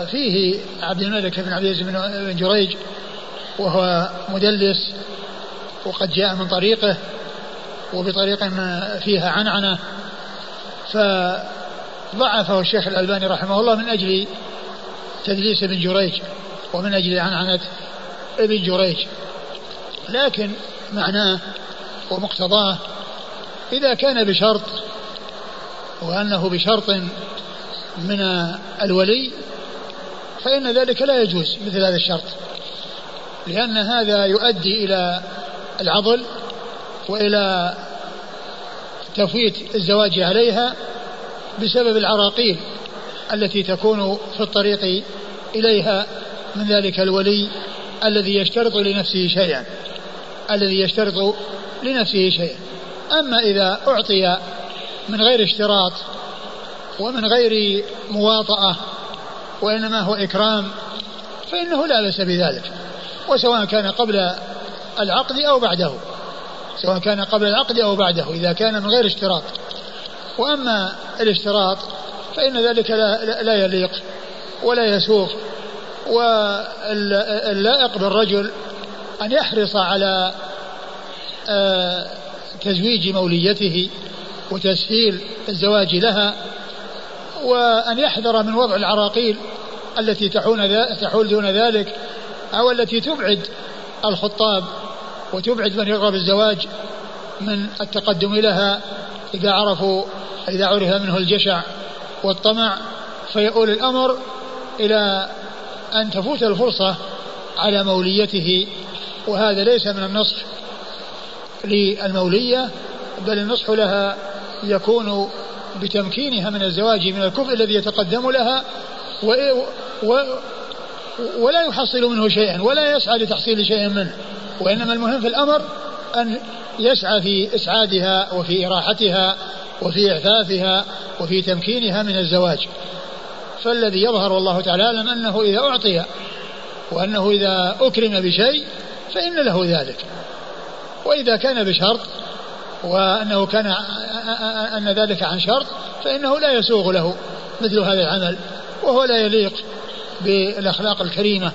فيه عبد الملك بن عبد العزيز بن جريج وهو مدلس وقد جاء من طريقه وبطريق فيها عنعنة. فضعفه الشيخ الألباني رحمه الله من أجل تدليس ابن جريج ومن أجل عنعنة ابن جريج. لكن معناه ومقتضاه إذا كان بشرط وأنه بشرط من الولي فإن ذلك لا يجوز مثل هذا الشرط. لأن هذا يؤدي إلى العضل وإلى تفويت الزواج عليها بسبب العراقيل التي تكون في الطريق إليها من ذلك الولي الذي يشترط لنفسه شيئا الذي يشترط لنفسه شيئا. أما إذا أعطي من غير اشتراط ومن غير مواطأة وإنما هو إكرام فإنه لا بأس بذلك. وسواء كان قبل العقد أو بعده. سواء كان قبل العقد أو بعده إذا كان من غير اشتراط. وأما الاشتراط فإن ذلك لا, لا يليق ولا يسوق واللائق بالرجل أن يحرص على آه، تزويج موليته وتسهيل الزواج لها. وأن يحذر من وضع العراقيل التي تحول دون ذلك أو التي تبعد الخطاب وتبعد من يرغب الزواج من التقدم لها إذا عرفوا إذا عرف منه الجشع والطمع فيؤول الأمر إلى أن تفوت الفرصة على موليته. وهذا ليس من النصح للمولية بل النصح لها يكون بتمكينها من الزواج من الكفء الذي يتقدم لها و و ولا يحصل منه شيئا ولا يسعى لتحصيل شيء منه. وإنما المهم في الأمر أن يسعى في إسعادها وفي إراحتها وفي إعفافها وفي تمكينها من الزواج. فالذي يظهر والله تعالى أعلم أنه إذا أعطي وأنه إذا أكرم بشيء فإن له ذلك. وإذا كان بشرط وأنه كان أن ذلك عن شرط فإنه لا يسوغ له مثل هذا العمل وهو لا يليق بالأخلاق الكريمة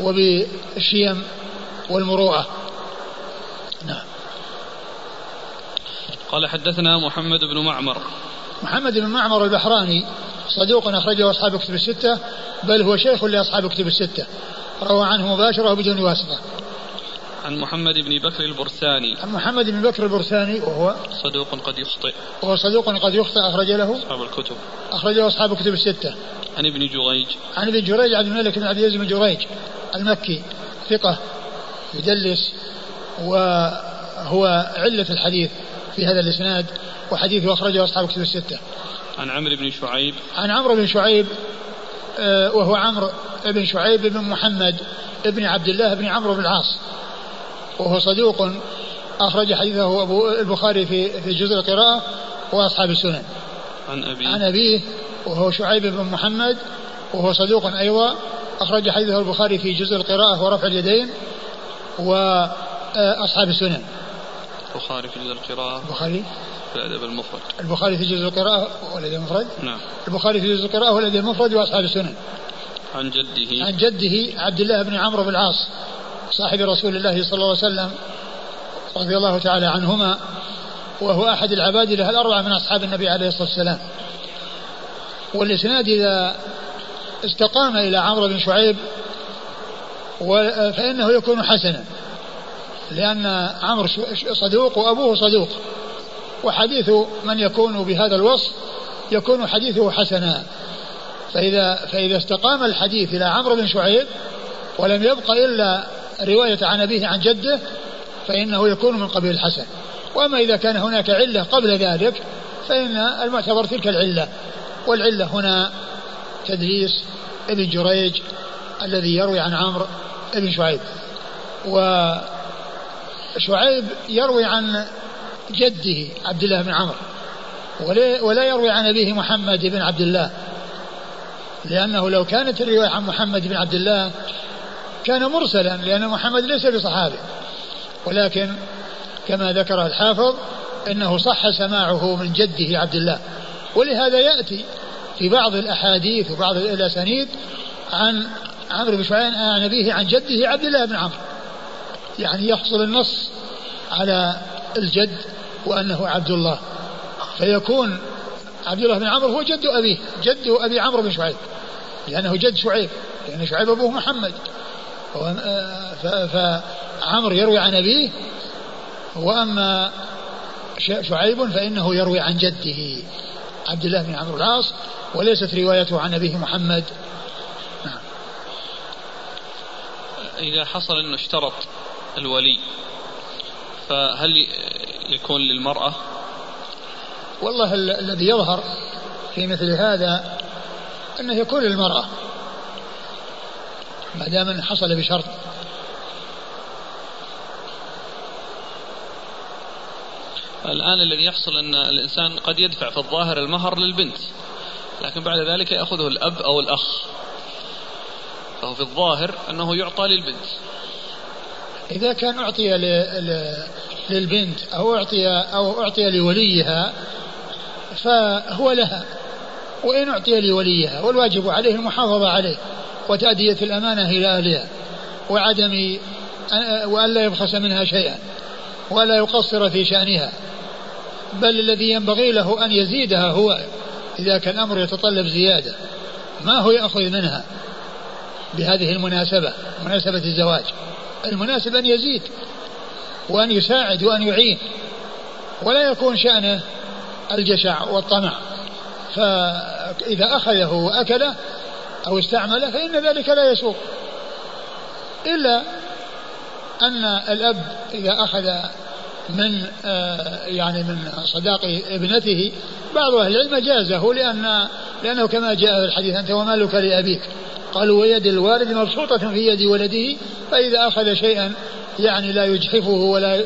وبالشيم والمروءة. نعم. قال حدثنا محمد بن معمر. محمد بن معمر البحراني صدوق أخرجه أصحاب كتب الستة بل هو شيخ لأصحاب كتب الستة. روى عنه مباشرة وبدون واسطة. عن محمد بن بكر البرساني. عن محمد بن بكر البرساني وهو صدوق قد يخطئ. وهو صدوق قد يخطئ أخرج له أصحاب الكتب. أخرج له أصحاب الكتب الستة. عن ابن جريج. عن ابن جريج عبد الملك بن عبد العزيز بن جريج المكي ثقة يدلس وهو علة الحديث في هذا الإسناد وحديثه أخرجه أصحاب الكتب الستة. عن عمرو بن شعيب. عن عمرو بن شعيب آه، وهو عمرو بن شعيب بن محمد بن عبد الله بن عمرو بن العاص. وهو صدوق أخرج حديثه أبو البخاري في في جزء القراءة وأصحاب السنن. عن أبيه عن أبيه وهو شعيب بن محمد وهو صدوق أيضا أخرج حديثه البخاري في جزء القراءة ورفع اليدين وأصحاب السنن. البخاري في جزء القراءة. البخاري؟ في الأدب المفرد. البخاري في جزء القراءة والأدب المفرد نعم. البخاري في جزء القراءة والأدب المفرد وأصحاب السنن. عن جده. عن جده عبد الله بن عمرو بن العاص. صاحب رسول الله صلى الله عليه وسلم رضي الله تعالى عنهما وهو أحد العباد له الأربعة من أصحاب النبي عليه الصلاة والسلام. والإسناد إذا استقام إلى عمرو بن شعيب فإنه يكون حسنا لأن عمرو صدوق وأبوه صدوق وحديث من يكون بهذا الوصف يكون حديثه حسنا. فإذا فإذا استقام الحديث إلى عمرو بن شعيب ولم يبق إلا رواية عن أبيه عن جده فإنه يكون من قبيل الحسن. وأما إذا كان هناك علة قبل ذلك فإن المعتبر تلك العلة. والعلة هنا تدليس ابن جريج الذي يروي عن عمرو بن شعيب. وشعيب يروي عن جده عبد الله بن عمرو ولا يروي عن أبيه محمد بن عبد الله. لأنه لو كانت الرواية عن محمد بن عبد الله كان مرسلا لأن محمد ليس بصحابي. ولكن كما ذكر الحافظ إنه صح سماعه من جده عبد الله. ولهذا يأتي في بعض الأحاديث وبعض الأسانيد عن عمرو بن شعيب عن أبيه عن جده عبد الله بن عمرو. يعني يحصل النص على الجد وأنه عبد الله. فيكون عبد الله بن عمرو هو جد أبيه جد أبي عمرو بن شعيب لأنه جد شعيب لأن شعيب أبوه محمد. فعمرو يروي عن أبيه وأما شعيب فإنه يروي عن جده عبد الله بن عمرو العاص وليست روايته عن أبيه محمد. إذا حصل أنه اشترط الولي فهل يكون للمرأة؟ والله ال- الذي يظهر في مثل هذا أنه يكون للمرأة. ما دام حصل بشرط. الآن الذي يحصل أن الإنسان قد يدفع في الظاهر المهر للبنت لكن بعد ذلك يأخذه الأب أو الأخ. فهو في الظاهر أنه يعطى للبنت. إذا كان أعطي. للبنت أو أعطي أو أعطي لوليها فهو لها. وإن أعطي لوليها والواجب عليه المحافظة عليه. وتأدية الأمانة إلى أهلها وعدم وأن لا يبخس منها شيئا ولا يقصر في شأنها. بل الذي ينبغي له أن يزيدها هو إذا كان الأمر يتطلب زيادة ما هو يأخذ منها؟ بهذه المناسبة مناسبة الزواج. المناسب أن يزيد وأن يساعد وأن يعين ولا يكون شأنه الجشع والطمع. فإذا أخذه وأكله أو استعمله فإن ذلك لا يسوق. إلا أن الأب إذا أخذ من آه يعني من صداق ابنته بعض أهل العلم جازه لأن لأنه كما جاء في الحديث أنت ومالك لأبيك؟ قالوا ويد الوالد مبسوطة في يد ولده فإذا أخذ شيئا يعني لا يجحفه ولا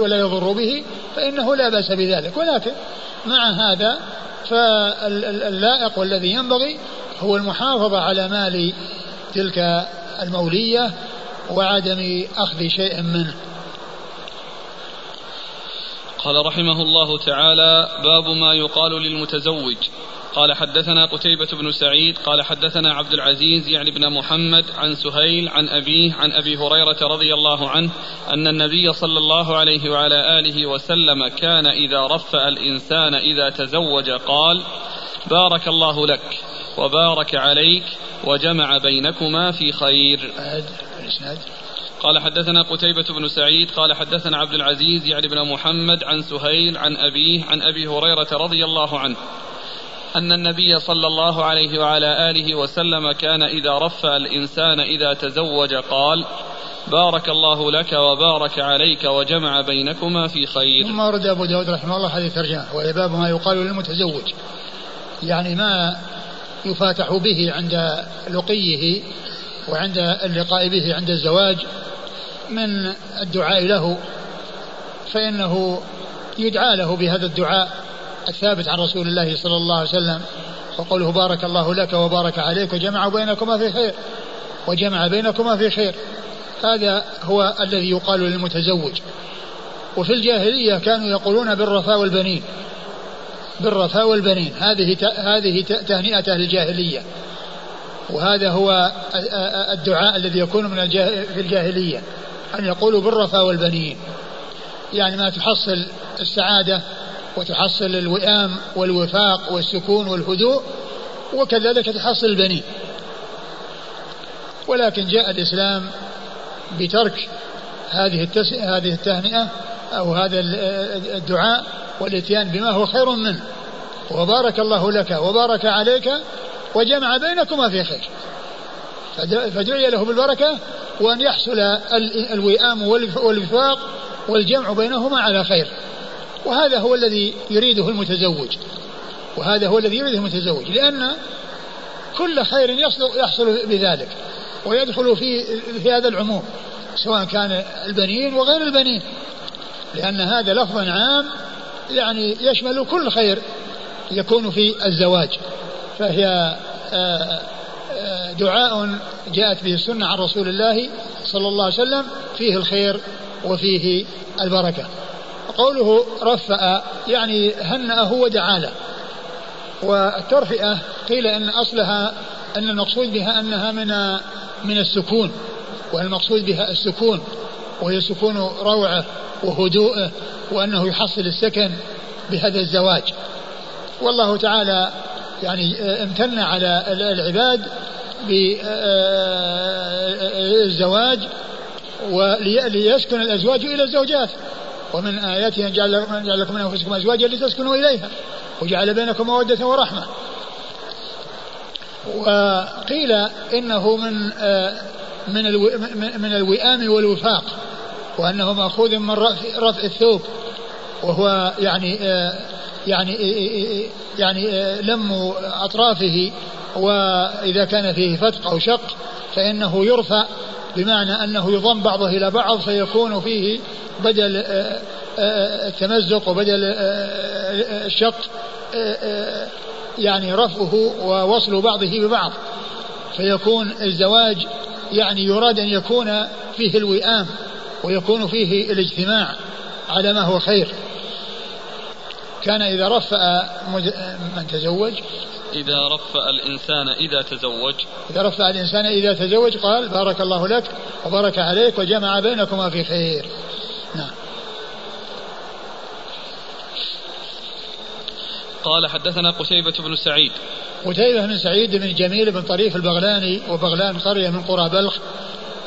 ولا يضر به فإنه لا بأس بذلك. ولكن مع هذا فاللائق والذي ينبغي هو المحافظة على مال تلك المولية وعدم أخذ شيء منه. قال رحمه الله تعالى باب ما يقال للمتزوج. قال حدثنا قتيبة بن سعيد قال حدثنا عبد العزيز يعني بن محمد عن سهيل عن أبيه عن أبي هريرة رضي الله عنه أن النبي صلى الله عليه وعلى آله وسلم كان إذا رفأ الإنسان إذا تزوج قال بارك الله لك وبارك عليك وجمع بينكما في خير. قال حدثنا قتيبة بن سعيد قال حدثنا عبد العزيز يعني بن محمد عن سهيل عن أبيه عن أبي هريرة رضي الله عنه. أن النبي صلى الله عليه وعلى آله وسلم كان إذا رفع الإنسان إذا تزوج قال بارك الله لك وبارك عليك وجمع بينكما في خير. ثم ورد أبو داود رحمه الله هذه الترجمة وهي باب ما يقال للمتزوج. يعني ما يفاتح به عند لقيه وعند اللقاء به عند الزواج من الدعاء له فإنه يدعى له بهذا الدعاء. الثابت عن رسول الله صلى الله عليه وسلم وقوله بارك الله لك وبارك عليك وجمع بينكما في خير وجمع بينكما في خير. هذا هو الذي يقال للمتزوج. وفي الجاهلية كانوا يقولون بالرفاء والبنين بالرفاء والبنين. هذه هذه تهنئة أهل الجاهلية. وهذا هو الدعاء الذي يكون من في الجاهلية أن يقولوا بالرفاء والبنين. يعني ما تحصل السعادة وتحصل الوئام والوفاق والسكون والهدوء وكذلك تحصل البنين. ولكن جاء الإسلام بترك هذه التس... هذه التهنئة أو هذا الدعاء والإتيان بما هو خير منه. وبارك الله لك وبارك عليك وجمع بينكما في خير. فدعي له بالبركة وأن يحصل الوئام والوفاق والجمع بينهما على خير. وهذا هو الذي يريده المتزوج. وهذا هو الذي يريده المتزوج لأن كل خير يحصل, بذلك ويدخل في في هذا العموم سواء كان البنين وغير البنين. لأن هذا لفظ عام يعني يشمل كل خير يكون في الزواج. فهي آه، آه، دعاء جاءت به السنة عن رسول الله صلى الله عليه وسلم فيه الخير وفيه البركة. قوله رفأ يعني هنأه ودعا له والترفئة قيل أن أصلها أن المقصود بها أنها من من السكون والمقصود بها السكون وهي سكون روعة وهدوءه وأنه يحصل السكن بهذا الزواج. والله تعالى يعني امتن على العباد بالزواج وليسكن الأزواج إلى الزوجات. ومن آياته أن جعل لكم من أنفسكم أزواجا لتسكنوا إليها وجعل بينكم مودة ورحمة. وقيل إنه من آه، من من الوئام والوفاق وأنه مأخوذ من رفع الثوب. وهو يعني آه، يعني آه، يعني لم أطرافه وإذا كان فيه فتق أو شق فإنه يرفع بمعنى أنه يضم بعضه إلى بعض فيكون فيه بدل آه، آه، التمزق وبدل آه، الشق يعني رفعه ووصل بعضه ببعض. فيكون الزواج يعني يراد أن يكون فيه الوئام ويكون فيه الاجتماع. على ما هو خير. كان إذا رفأ من تزوج؟ إذا رفأ الإنسان إذا تزوج. إذا رفأ الإنسان إذا تزوج قال بارك الله لك وبارك عليك وجمع بينكما في خير. نعم. قال حدثنا قتيبة بن سعيد. قتيبة بن سعيد بن جميل بن طريف البغلاني وبغلان قرية من قرى بلخ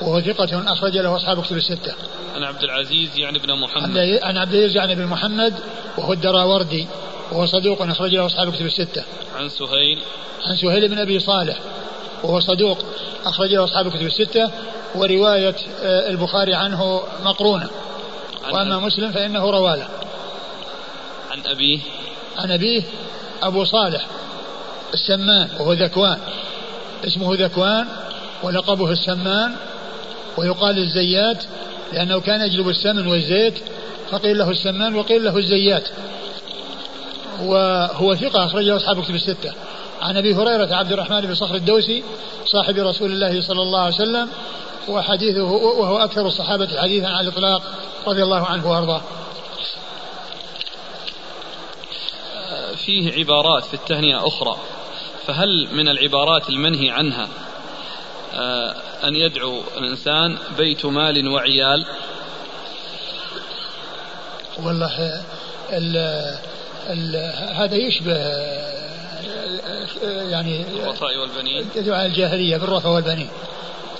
وهو ثقة أخرج له أصحاب كتب الستة. عن عبد العزيز يعني بن محمد. عن عبد العزيز يعني بن محمد وهو الدراوردي وهو صدوق أخرج له أصحاب كتب الستة. عن سهيل. عن سهيل بن أبي صالح وهو صدوق أخرج له أصحاب كتب الستة ورواية آه، البخاري عنه مقرونة. وأما مسلم فإنه رواله. عن أبيه. عن أبيه أبو صالح السمان وهو ذكوان اسمه ذكوان ولقبه السمان ويقال الزيات لأنه كان يجلب السمن والزيت فقيل له السمان وقيل له الزيات. وهو ثقة أخرجه أصحاب كتب الستة. عن أبي هريرة عبد الرحمن بن صخر الدوسي صاحب رسول الله صلى الله عليه وسلم وحديثه وهو أكثر الصحابة حديثا على الإطلاق رضي الله عنه وأرضاه. فيه عبارات في التهنئة أخرى فهل من العبارات المنهي عنها أن يدعو الإنسان بيت مال وعيال. والله ال ال هذا يشبه يعني الرفاء والبنين. دعاء الجاهلية بالرفاء والبنين.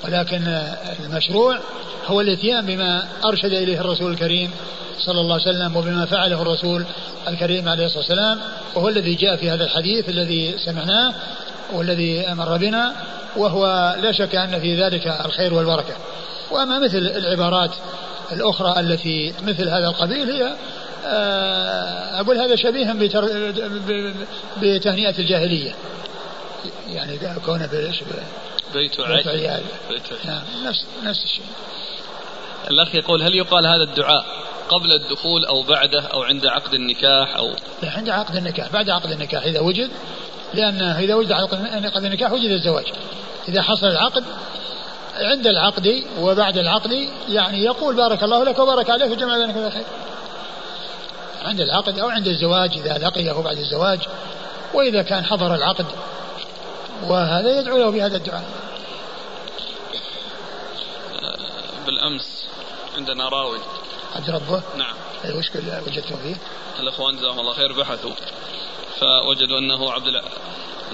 ولكن المشروع هو الإتيان بما أرشد إليه الرسول الكريم صلى الله عليه وسلم وبما فعله الرسول الكريم عليه الصلاة والسلام وهو الذي جاء في هذا الحديث الذي سمعناه والذي مر بنا. وهو لا شك أن في ذلك الخير والبركة. وأما مثل العبارات الأخرى التي مثل هذا القبيل هي آه، أقول هذا شبيه بتهنئة الجاهلية. يعني كونه بيت بيت عيال بيت نعم نفس نفس الشيء. الأخ يقول هل يقال هذا الدعاء قبل الدخول أو بعده أو عند عقد النكاح أو؟ لا عند عقد النكاح بعد عقد النكاح إذا وجد لأن إذا وجد عقد النكاح وجد الزواج. إذا حصل العقد عند العقد وبعد العقد يعني يقول بارك الله لك وبارك عليك وجمع بينك بالخير عند العقد أو عند الزواج إذا لقيه بعد الزواج وإذا كان حضر العقد وهذا يدعو له بهذا الدعاء. بالأمس عندنا راوي. عبد ربه؟ نعم. أي وش وجدتم فيه؟ الأخوان جزاهم الله خير بحثوا. فوجدوا أنه عبد الع...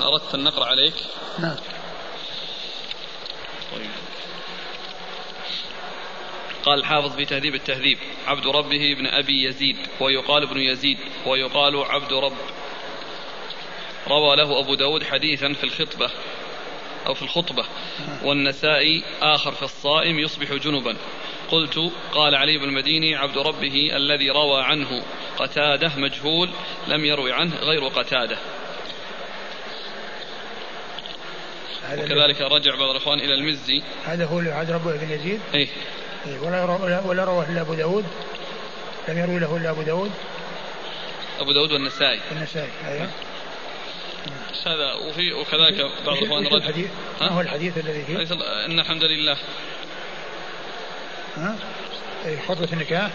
أردت أن نقرأ عليك. نعم. قال الحافظ في تهذيب التهذيب عبد ربه ابن أبي يزيد ويقال ابن يزيد ويقال عبد رب. روى له أبو داود حديثا في الخطبة أو في الخطبة والنسائي آخر في الصائم يصبح جنبا. قلت قال علي بن المديني عبد ربه الذي روى عنه قتادة مجهول لم يروي عنه غير قتادة. وكذلك رجع بعض الإخوان إلى المزي. هذا هو عبد ربه بن يزيد؟ إيه، ولا ولا رواه إلا أبو داود. لم يروي له إلا أبو داود. أبو داود والنسائي. النسائي أيوه. هذا وفي وكذلك بعض الاخوان رجل الحديث ما هو الحديث الذي فيه؟ إن الحمد لله. ها؟ إيه، خطبة النكاح.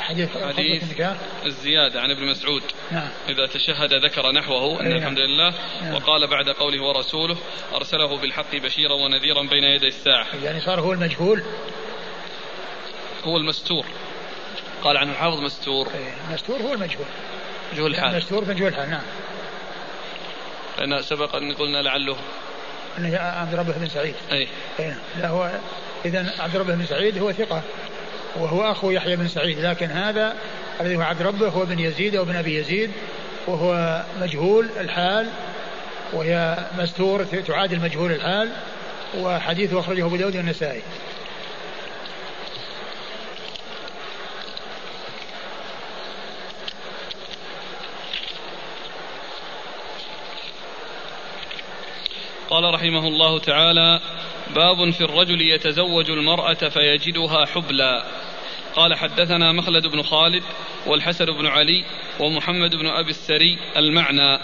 حديث حديث الزيادة عن ابن مسعود. نعم. إذا تشهد ذكر نحوه أن نعم. الحمد لله. نعم. وقال بعد قوله ورسوله أرسله بالحق بشيرا ونذيرا بين يدي الساعة. يعني صار هو المجهول. هو المستور. قال عنه الحافظ مستور. إيه، المستور هو المجهول. مجهول الحال. المستور مجهول الحال نعم. لأن سبق أن قلنا لعله. أنه عبد ربه بن سعيد. أي. نعم. لا هو إذا عبد ربه بن سعيد هو ثقة وهو أخو يحيى بن سعيد لكن هذا الذي هو عبد ربه هو بن يزيد أو بن أبي يزيد وهو مجهول الحال وهي مستور تعادل مجهول الحال وحديثه أخرجه أبو داود والنسائي. قال رحمه الله تعالى باب في الرجل يتزوج المرأة فيجدها حبلا قال حدثنا مخلد بن خالد والحسن بن علي ومحمد بن أبي السري المعنى.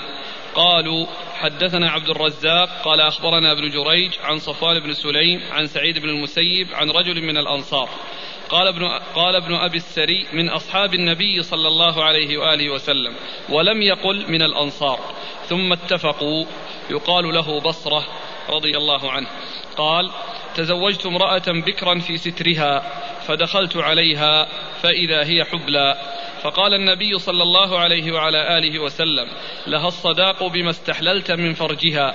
قالوا حدثنا عبد الرزاق قال أخبرنا ابن جريج عن صفوان بن سليم عن سعيد بن المسيب عن رجل من الأنصار. قال ابن قال ابن أبي السري من أصحاب النبي صلى الله عليه وآله وسلم ولم يقل من الأنصار. ثم اتفقوا يقال له بصرة رضي الله عنه. قال تزوجت امرأة بكرا في سترها فدخلت عليها فإذا هي حبلى. فقال النبي صلى الله عليه وعلى آله وسلم لها الصداق بما استحللت من فرجها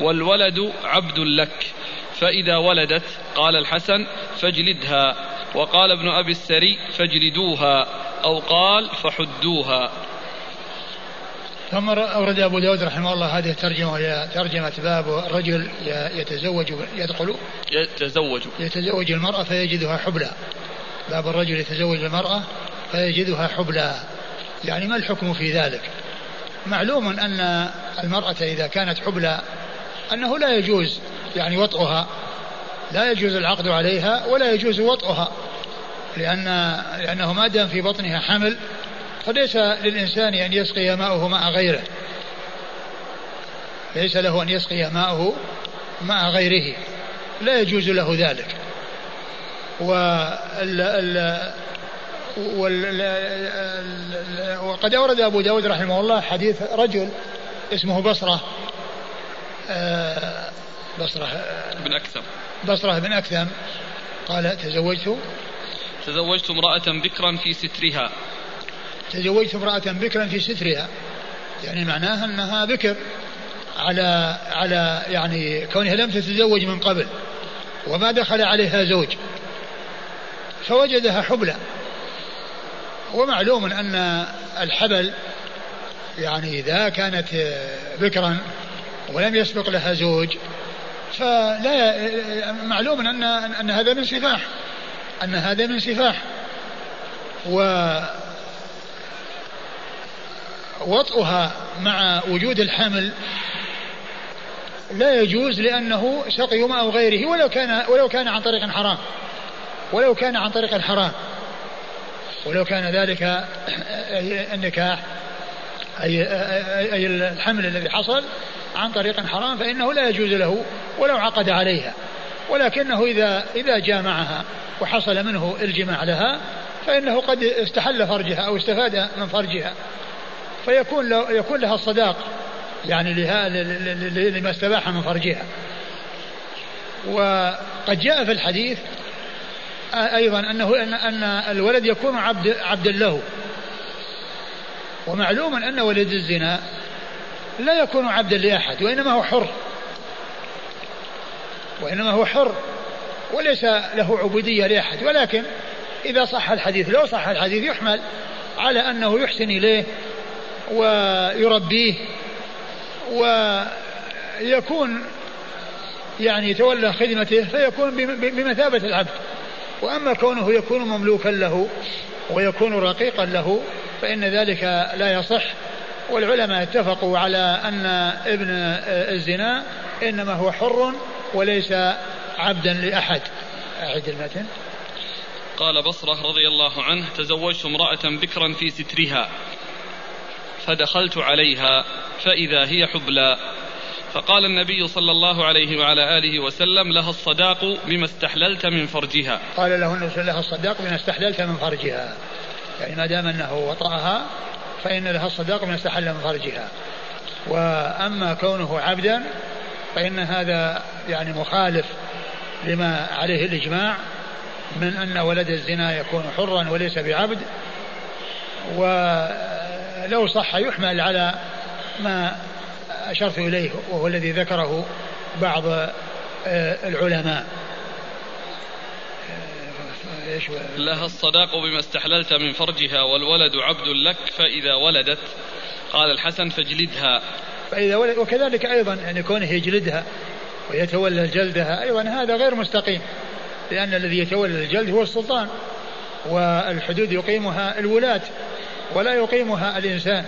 والولد عبد لك. فإذا ولدت قال الحسن فاجلدها وقال ابن أبي السري فاجلدوها أو قال فحدوها. ثم أورد أبو داود رحمه الله هذه الترجمة وهي ترجمة باب الرجل يتزوج يدخل يتزوج. يتزوج المرأة فيجدها حبلى. باب الرجل يتزوج المرأة فيجدها حبلى. يعني ما الحكم في ذلك؟ معلوم أن المرأة إذا كانت حبلى أنه لا يجوز يعني وطئها. لا يجوز العقد عليها ولا يجوز وطئها لأن لأنه ما دام في بطنها حمل فليس للإنسان أن يسقي ماءه ماء غيره. ليس له أن يسقي ماءه ماء غيره. لا يجوز له ذلك. ال وال- ال- وقد أورد أبو داود رحمه الله حديث رجل اسمه بصرة آه، بصرة بن أكثر بصرة بن أكثم. قال تزوجت. تزوجت امرأة بكرا في سترها. تزوجت امرأة بكرا في سترها. يعني معناها أنها بكر. على على يعني كونها لم تتزوج من قبل. وما دخل عليها زوج. فوجدها حبلى. ومعلوم أن الحبل يعني إذا كانت بكرا ولم يسبق لها زوج فلا معلوم أن أن هذا من سفاح. أن هذا من سفاح. و وطئها مع وجود الحمل لا يجوز لأنه سقي ماء غيره ولو كان ولو كان عن طريق حرام. ولو كان عن طريق حرام. ولو كان ذلك النكاح أي, أي الحمل الذي حصل عن طريق حرام فإنه لا يجوز له ولو عقد عليها. ولكنه إذا إذا جامعها وحصل منه الجماع لها فإنه قد استحل فرجها أو استفاد من فرجها. فيكون له يكون لها الصداق يعني لها لما استباح من فرجها. وقد جاء في الحديث أيضا أنه أن أن الولد يكون عبد عبدا له. ومعلوم أن ولد الزنا لا يكون عبدا لأحد وإنما هو حر. وإنما هو حر وليس له عبودية لأحد. ولكن إذا صح الحديث لو صح الحديث يحمل على أنه يحسن إليه ويربيه ويكون يعني يتولى خدمته فيكون بمثابة العبد. وأما كونه يكون مملوكا له ويكون رقيقا له فإن ذلك لا يصح. والعلماء اتفقوا على أن ابن الزنا إنما هو حر وليس عبدا لأحد. أعد المتن. قال بصرة رضي الله عنه تزوجت امرأة بكرا في سترها فدخلت عليها فإذا هي حبلى. فقال النبي صلى الله عليه وعلى آله وسلم لها الصداق بما استحللت من فرجها. قال له النبي لها الصداق بما استحللت من فرجها. يعني ما دام أنه وطأها فإن لها الصداق بما استحل من فرجها وأما كونه عبدا فإن هذا يعني مخالف لما عليه الإجماع من أن ولد الزنا يكون حرا وليس بعبد. ولو صح يحمل على ما أشرت إليه وهو الذي ذكره بعض العلماء. لها الصداق بما استحللت من فرجها والولد عبد لك فإذا ولدت قال الحسن فاجلدها. فإذا ولد وكذلك أيضا يعني كونه يجلدها ويتولى جلدها أيضا هذا غير مستقيم لأن الذي يتولى الجلد هو السلطان والحدود يقيمها الولاة ولا يقيمها الإنسان.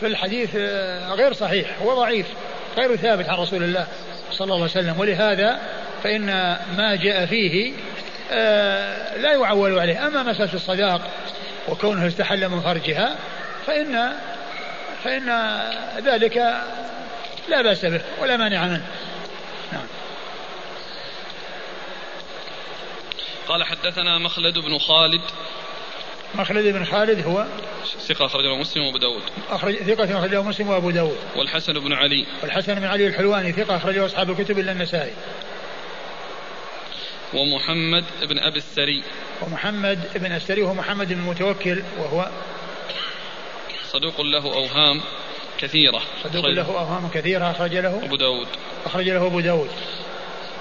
فالحديث غير صحيح هو ضعيف غير ثابت عن رسول الله صلى الله عليه وسلم. ولهذا فإن ما جاء فيه لا يعول عليه. أما مسألة الصداق وكونه استحل من فرجها فإن فإن ذلك لا بأس به ولا مانع منه. نعم. قال حدثنا مخلد بن خالد. مخلد بن خالد هو ثقة أخرجه مسلم وأبو داود. أخرج ثقة أخرجه مسلم وأبو داود. والحسن بن علي. والحسن بن علي الحلواني ثقة أخرجه أصحاب الكتب إلا النسائي. ومحمد بن أبي السري. ومحمد بن السري هو محمد بن المتوكل وهو صدوق له أوهام كثيرة. صدوق له أوهام كثيرة أخرج له أبو داود. أخرج له أبو داود.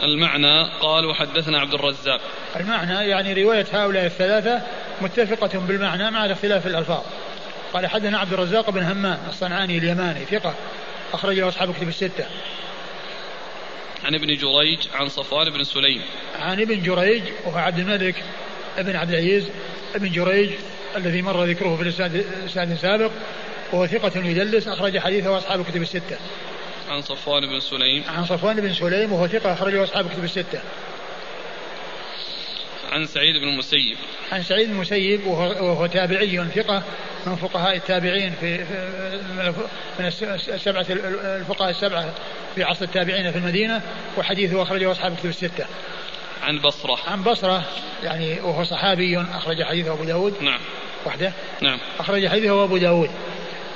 المعنى قالوا حدثنا عبد الرزاق. المعنى يعني رواية هؤلاء الثلاثة متفقة بالمعنى مع اختلاف الألفاظ. قال حدثنا عبد الرزاق بن همام الصنعاني اليماني ثقة أخرج له أصحاب كتب الستة. عن ابن جريج عن صفوان بن سليم. عن ابن جريج وهو عبد الملك بن عبد العزيز ابن جريج الذي مر ذكره في الإسناد السابق وهو ثقة يدلس أخرج حديثه أصحاب كتب الستة. عن صفوان بن سليم. عن صفوان بن سليم وهو ثقة أخرجه أصحاب كتب الستة. عن سعيد بن المسيب. عن سعيد المسيب وهو, وهو تابعي ثقة من فقهاء التابعين في من السبعة الفقهاء السبعة في عصر التابعين في المدينة وحديثه أخرجه أصحاب كتب الستة. عن بصرة. عن بصرة يعني وهو صحابي أخرج حديثه أبو داود. نعم. وحده. نعم. أخرج حديثه أبو داود.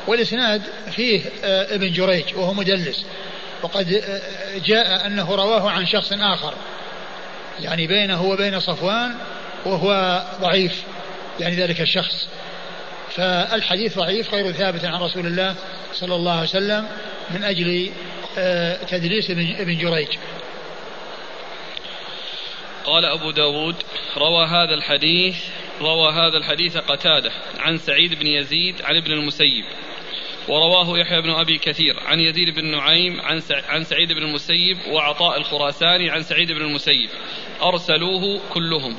والإسناد فيه آه، ابن جريج وهو مدلس. وقد آه، جاء أنه رواه عن شخص آخر. يعني بينه وبين صفوان وهو ضعيف يعني ذلك الشخص. فالحديث ضعيف غير ثابت عن رسول الله صلى الله عليه وسلم من أجل آه، تدليس ابن جريج. قال أبو داود روى هذا الحديث روى هذا الحديث قتادة عن سعيد بن يزيد عن ابن المسيب. ورواه يحيى بن أبي كثير عن يزيد بن نعيم عن عن سعيد بن المسيب وعطاء الخراساني عن سعيد بن المسيب. أرسلوه كلهم.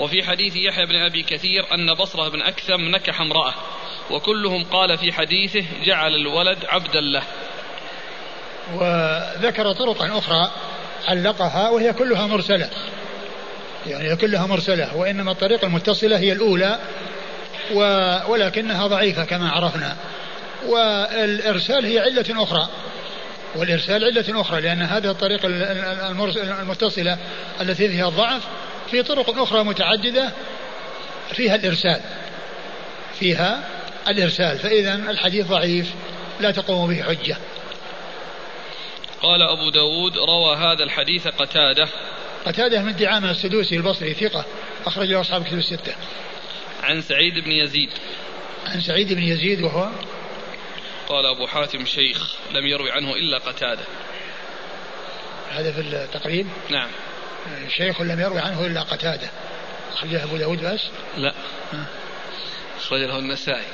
وفي حديث يحيى بن أبي كثير أن بصرة بن أكثم نكح امرأة وكلهم قال في حديثه جعل الولد عبدا له. وذكر طرقا أخرى علقها وهي كلها مرسلة. يعني كلها مرسلة وإنما الطريقة المتصلة هي الأولى ولكنها ضعيفة كما عرفنا. والإرسال هي علة أخرى. والإرسال علة أخرى لأن هذه الطريقة المتصلة التي فيها الضعف في طرق أخرى متعددة فيها الإرسال. فيها الإرسال. فإذا الحديث ضعيف لا تقوم به حجة. قال أبو داود روى هذا الحديث قتادة. قتادة من دعامة السدوسي البصري ثقة أخرج له أصحاب كتب الستة. عن سعيد بن يزيد. عن سعيد بن يزيد وهو قال أبو حاتم شيخ لم يروي عنه إلا قتادة. هذا في التقريب؟ نعم. شيخ لم يروي عنه إلا قتادة. أخرجه أبو داود بس؟ لا. أخرجه النسائي.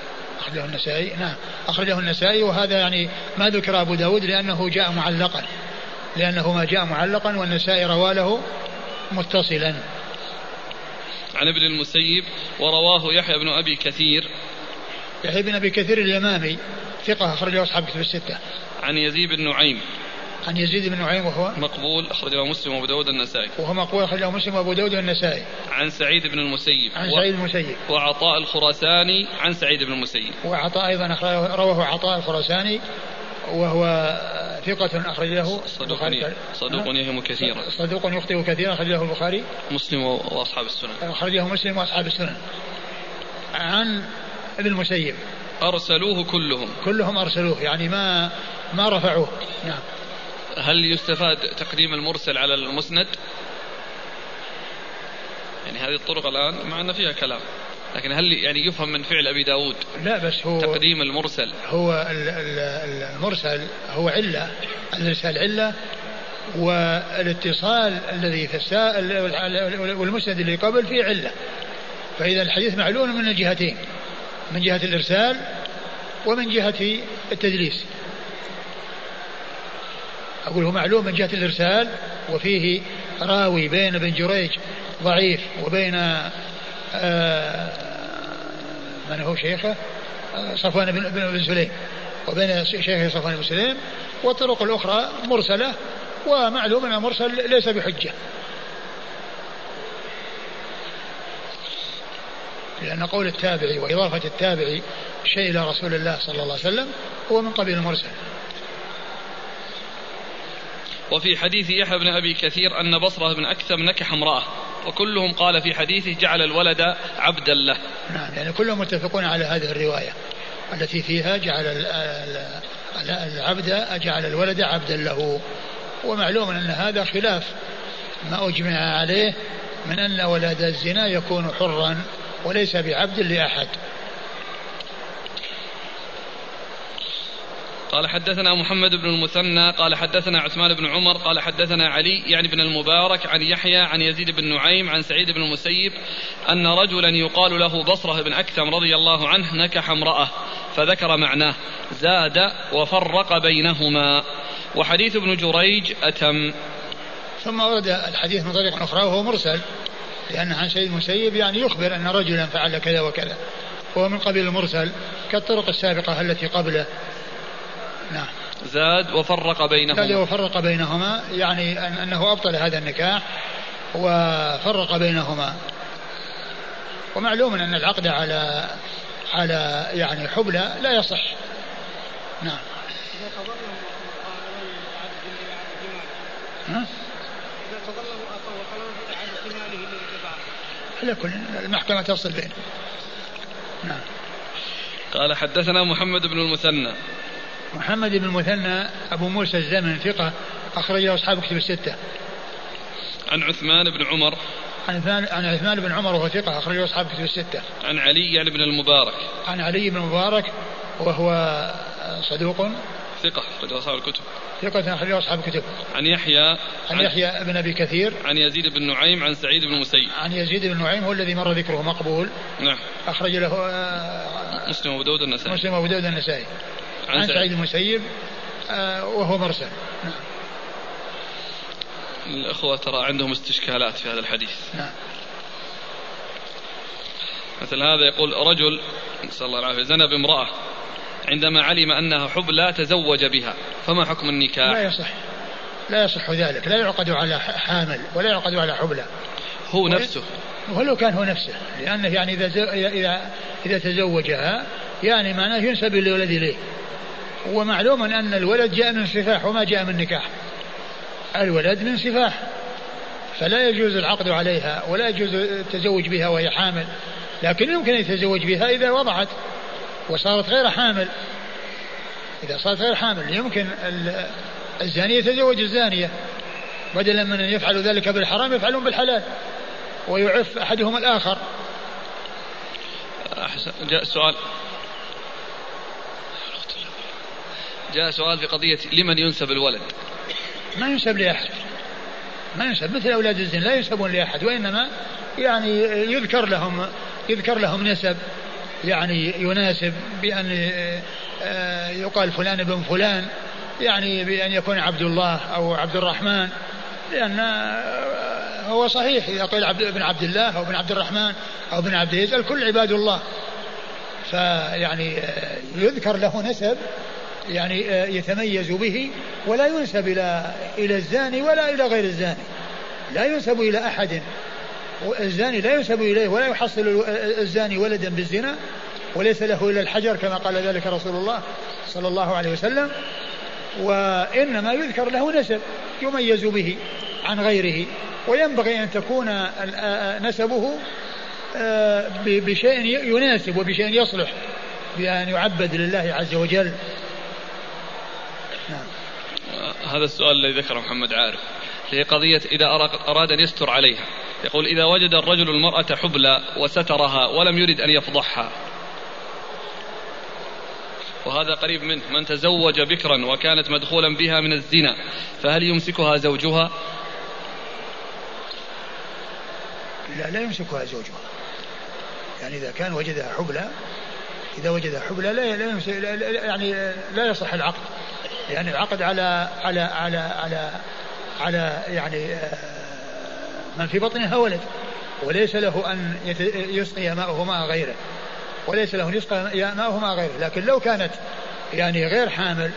أخرجه النسائي؟ نعم. أخرجه النسائي وهذا يعني ما ذكر أبو داود لأنه جاء معلقا. لأنه ما جاء معلقا والنسائي روى له متصلا. عن ابن المسيب ورواه يحيى بن أبي كثير. يحيى بن أبي كثير اليمامي. ثقة أخرجه أصحاب كتب الستة. عن يزيد بن نعيم. عن يزيد بن نعيم وهو مقبول أخرجه مسلم وأبو داود النسائي وهو مقبول أخرجه مسلم وأبو داود النسائي عن سعيد بن المسيب. عن سعيد بن المسيب. وعطاء الخراساني عن سعيد بن المسيب. وعطاء أيضا رواه عطاء الخراساني وهو ثقة أخرج له. صدوق صدوق يهم كثيرا. صدوق يخطئ كثيرا أخرج له البخاري. مسلم وأصحاب السنن. أخرجه مسلم وأصحاب السنن. عن ابن المسيب. أرسلوه كلهم. كلهم أرسلوه يعني ما ما رفعوه. نعم. هل يستفاد تقديم المرسل على المسند؟ يعني هذه الطرق الآن مع أن فيها كلام لكن هل يعني يفهم من فعل أبي داود؟ لا بس هو تقديم المرسل. هو المرسل هو علة الإرسال علة والاتصال الذي في السائل والمسند اللي قبل فيه علة. فإذا الحديث معلول من الجهتين. من جهة الإرسال ومن جهة التدليس. أقول هو معلوم من جهة الإرسال وفيه راوي بين ابن جريج ضعيف وبين آه من هو شيخه؟ آه، صفوان بن بن سليم. وبين شيخه صفوان بن سليم والطرق الأخرى مرسلة ومعلوم أن المرسل ليس بحجة. لأن قول التابعي وإضافة التابعي شيء إلى رسول الله صلى الله عليه وسلم هو من قبيل المرسل. وفي حديث يحيى بن أبي كثير أن بصرة بن أكثم نكح امرأة وكلهم قال في حديثه جعل الولد عبدا له. نعم يعني كلهم متفقون على هذه الرواية التي فيها جعل العبد جعل الولد عبدا له. ومعلوم أن هذا خلاف ما أجمع عليه من أن ولد الزنا يكون حرا. وليس بعبد لأحد. قال حدثنا محمد بن المثنى قال حدثنا عثمان بن عمر قال حدثنا علي يعني بن المبارك عن يحيى عن يزيد بن نعيم عن سعيد بن المسيب أن رجلا يقال له بصرة بن أكثم رضي الله عنه نكح امرأة فذكر معناه زاد وفرق بينهما. وحديث ابن جريج أتم. ثم ورد الحديث من طريق أخرى وهو مرسل. لأن عن سيد المسيب يعني يخبر أن رجلا فعل كذا وكذا. وهو من قبيل المرسل كالطرق السابقة التي قبله. نعم. زاد وفرق بينهما. زاد وفرق بينهما يعني أن أنه أبطل هذا النكاح وفرق بينهما. ومعلوم أن العقد على على يعني حبلى لا يصح. نعم. ها؟ على كل المحكمة تفصل بينه نعم. قال حدثنا محمد بن المثنى. محمد بن المثنى أبو موسى الزمن ثقة أخرجه أصحاب كتب الستة. عن عثمان بن عمر. عن عثمان عن عثمان بن عمر وهو ثقة أخرجه أصحاب كتب الستة. عن علي يعني بن المبارك. عن علي بن المبارك وهو صدوق. ثقة أخرجه أصحاب الكتب. ثقة أخرجه أصحاب الكتب. عن يحيى عن يحيى بن أبي كثير. عن يزيد بن نعيم عن سعيد بن المسيب. عن يزيد بن نعيم هو الذي مر ذكره مقبول. نعم. أخرج له آه، مسلم وأبو داود النسائي. مسلم وأبو داود النسائي. عن, عن سعيد المسيب آه، وهو مرسل. نعم. الأخوة ترى عندهم استشكالات في هذا الحديث. نعم. مثل هذا يقول رجل نسأل الله العافية زنى بامرأة عندما علم أنها حبلى تزوج بها. فما حكم النكاح؟ لا يصح. لا يصح ذلك. لا يعقد على حامل ولا يعقد على حبلى هو نفسه. ولو كان هو نفسه. لأنه يعني إذا إذا إذا تزوجها يعني معناه ينسب الولد إليه. ومعلوم أن الولد جاء من سفاح وما جاء من نكاح. الولد من سفاح فلا يجوز العقد عليها ولا يجوز التزوج بها وهي حامل. لكن يمكن أن يتزوج بها إذا وضعت. وصارت غير حامل. إذا صارت غير حامل يمكن الزاني يتزوج الزانية. بدلا من أن يفعلوا ذلك بالحرام يفعلون بالحلال. ويعف أحدهما الآخر. أحسن. جاء سؤال. جاء سؤال في قضية لمن ينسب الولد؟ ما ينسب لأحد. ما ينسب. مثل أولاد الزنا لا ينسبون لأحد وإنما يعني يذكر لهم يذكر لهم نسب. يعني يناسب بأن آه، يقال فلان ابن فلان يعني بأن يكون عبد الله أو عبد الرحمن لأن آه، هو صحيح إذا قيل عبد ابن عبد الله أو ابن عبد الرحمن أو ابن عبد العزيز الكل عباد الله. فيعني آه، يذكر له نسب يعني يتميز به ولا ينسب إلى إلى الزاني ولا إلى غير الزاني. لا ينسب إلى أحد. الزاني لا ينسب إليه ولا يحصل الزاني ولدا بالزنا وليس له إلا الحجر كما قال ذلك رسول الله صلى الله عليه وسلم. وإنما يذكر له نسب يميز به عن غيره وينبغي أن تكون نسبه بشيء يناسب وبشيء يصلح بأن يعبد لله عز وجل. نعم. هذا السؤال الذي ذكره محمد عارف. هي قضية إذا أراد أن يستر عليها. يقول إذا وجد الرجل المرأة حبلى وسترها ولم يرد أن يفضحها. وهذا قريب منه. من تزوج بكرا وكانت مدخولا بها من الزنا فهل يمسكها زوجها؟ لا لا يمسكها زوجها. يعني إذا كان وجدها حبلى إذا وجدها حبلى لا, لا, يمسك لا يعني لا يصح العقد. يعني العقد على على على على على يعني آه، من في بطنها ولد. وليس له أن يسقي ماءه ماء غيره. وليس له أن يسقي ماءه ماء غيره. لكن لو كانت يعني غير حامل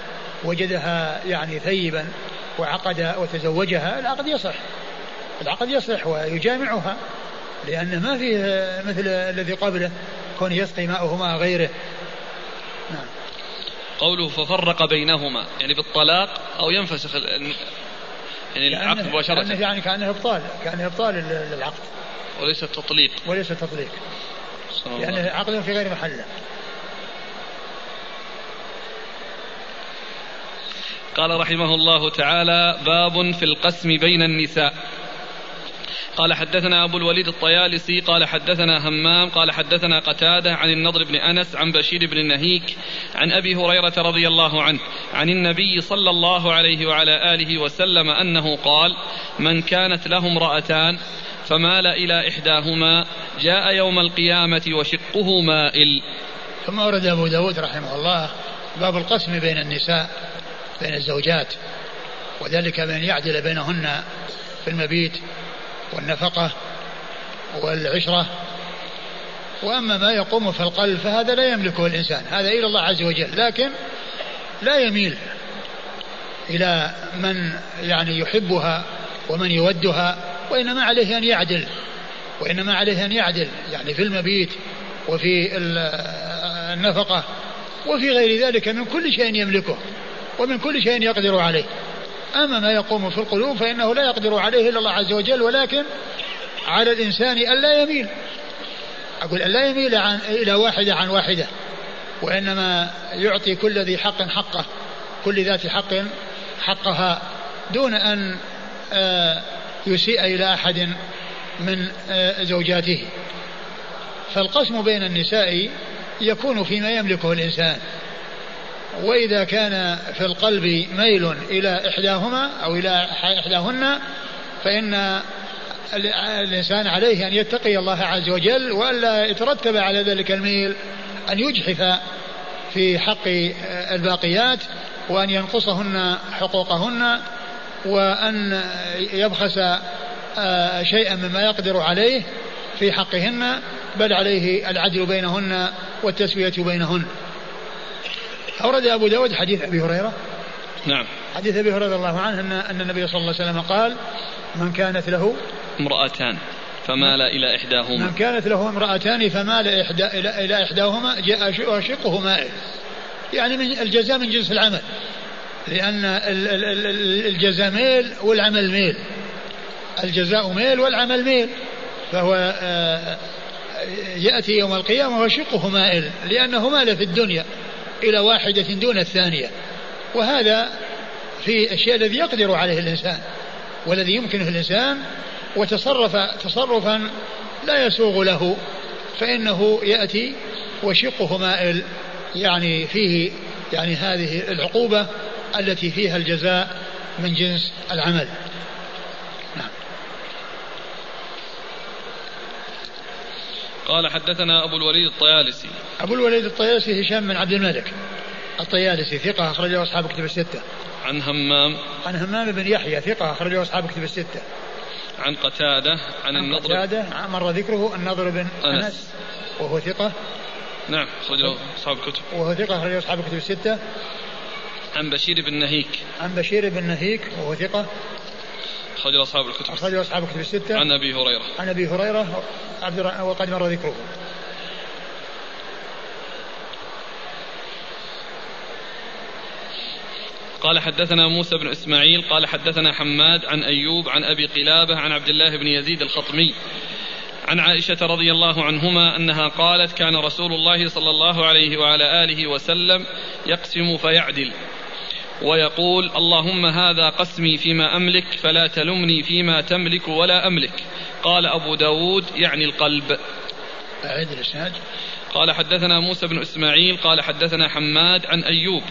وجدها يعني ثيبا وعقد وتزوجها العقد يصح. العقد يصح ويجامعها لأن ما فيه مثل الذي قبله كون يسقي ماءه ماء غيره. نعم. قوله ففرق بينهما يعني بالطلاق أو ينفسخ يعني العقد مباشرة. يعني, كأنه إبطال كأنه إبطال للعقد وليس تطليق وليس تطليق يعني عقد في غير محله. قال رحمه الله تعالى باب في القسم بين النساء. قال حدثنا أبو الوليد الطيالسي قال حدثنا همام قال حدثنا قتادة عن النضر بن أنس عن بشير بن النهيك عن أبي هريرة رضي الله عنه عن النبي صلى الله عليه وعلى آله وسلم أنه قال من كانت له امرأتان فمال إلى إحداهما جاء يوم القيامة وشقه مائل. ثم ورد أبو داود رحمه الله باب القسم بين النساء بين الزوجات وذلك بأن يعدل بينهن في المبيت والنفقة والعشرة. وأما ما يقوم في القلب فهذا لا يملكه الإنسان هذا إلى الله عز وجل. لكن لا يميل إلى من يعني يحبها ومن يودها وإنما عليه أن يعدل وإنما عليه أن يعدل يعني في المبيت وفي النفقة وفي غير ذلك من كل شيء يملكه ومن كل شيء يقدر عليه. أما ما يقوم في القلوب فإنه لا يقدر عليه إلا الله عز وجل ولكن على الإنسان ألا يميل. أقول ألا يميل عن إلى واحدة عن واحدة وإنما يعطي كل ذي حق حقه كل ذات حق حقها دون أن آه، يسيء إلى أحد من آه، زوجاته. فالقسم بين النساء يكون فيما يملكه الإنسان. وإذا كان في القلب ميل إلى إحداهما أو إلى إحداهن فإن الإنسان عليه أن يتقي الله عز وجل وألا يترتب على ذلك الميل أن يجحف في حق الباقيات وأن ينقصهن حقوقهن وأن يبخس آه، شيئا مما يقدر عليه في حقهن بل عليه العدل بينهن والتسوية بينهن. أورد أبو داود حديث أبي هريرة. نعم. حديث أبي هريرة رضي الله عنه أن, أن النبي صلى الله عليه وسلم قال من كانت له امرأتان فمال إلى إحداهما. من كانت له امرأتان فمال إحدى إلى, إلى إحداهما جاء شقه مائل يعني من الجزاء من جنس العمل. لأن الجزاء ميل والعمل ميل. الجزاء ميل والعمل ميل. فهو آه، يأتي يوم القيامة وشقه مائل لأنه مال في الدنيا. إلى واحدة دون الثانية. وهذا في الشيء الذي يقدر عليه الإنسان والذي يمكنه الإنسان وتصرف تصرفا لا يسوغ له فإنه يأتي وشقه مائل يعني فيه يعني هذه العقوبة التي فيها الجزاء من جنس العمل. قال حدثنا أبو الوليد الطيالسي. أبو الوليد الطيالسي هشام بن عبد الملك الطيالسي ثقة أخرجه أصحاب كتب الستة. عن همام. عن همام بن يحيى ثقة أخرجه أصحاب كتب الستة. عن قتادة عن, عن النضر. قتادة مر ذكره النضر بن أنس, أنس وهو ثقة. نعم أخرجه أصحاب الكتب وهو ثقة أخرجه أصحاب الكتب الستة. عن بشير بن نهيك. عن بشير بن نهيك وهو ثقة. أخرج أصحاب الكتب أخرج أصحاب الكتب الستة. عن أبي هريرة. عن أبي هريرة. عبد وقد مر ذكره. قال حدثنا موسى بن إسماعيل قال حدثنا حماد عن أيوب عن أبي قلابة عن عبد الله بن يزيد الخطمي. عن عائشة رضي الله عنهما أنها قالت كان رسول الله صلى الله عليه وعلى آله وسلم يقسم فيعدل. ويقول اللهم هذا قسمي فيما أملك فلا تلمني فيما تملك ولا أملك. قال أبو داود يعني القلب. أعيد الإسناد. قال حدثنا موسى بن إسماعيل قال حدثنا حماد عن أيوب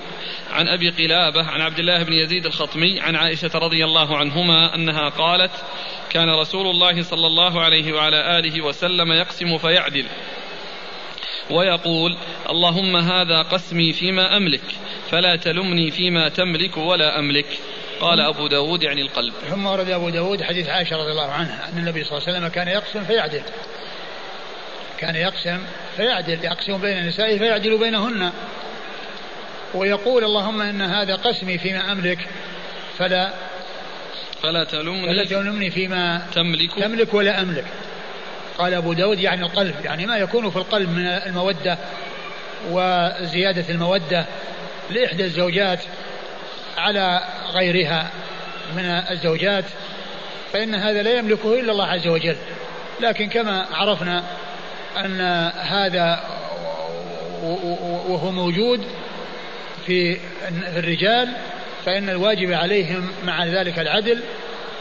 عن أبي قلابة عن عبد الله بن يزيد الخطمي عن عائشة رضي الله عنهما أنها قالت كان رسول الله صلى الله عليه وعلى آله وسلم يقسم فيعدل. ويقول اللهم هذا قسمي فيما أملك فلا تلمني فيما تملك ولا أملك. قال أبو داود يعني القلب. ثم ورد أبو داود حديث عائشة رضي الله عنها أن النبي صلى الله عليه وسلم كان يقسم فيعدل. كان يقسم فيعدل يقسم بين نسائه فيعدل بينهن. ويقول اللهم إن هذا قسمي فيما أملك فلا فلا تلمني فلا تلمني فيما تملك. تملك ولا أملك. قال أبو داود يعني القلب يعني ما يكون في القلب من المودة وزيادة المودة لإحدى الزوجات على غيرها من الزوجات فإن هذا لا يملكه إلا الله عز وجل. لكن كما عرفنا أن هذا وهو موجود في الرجال فإن الواجب عليهم مع ذلك العدل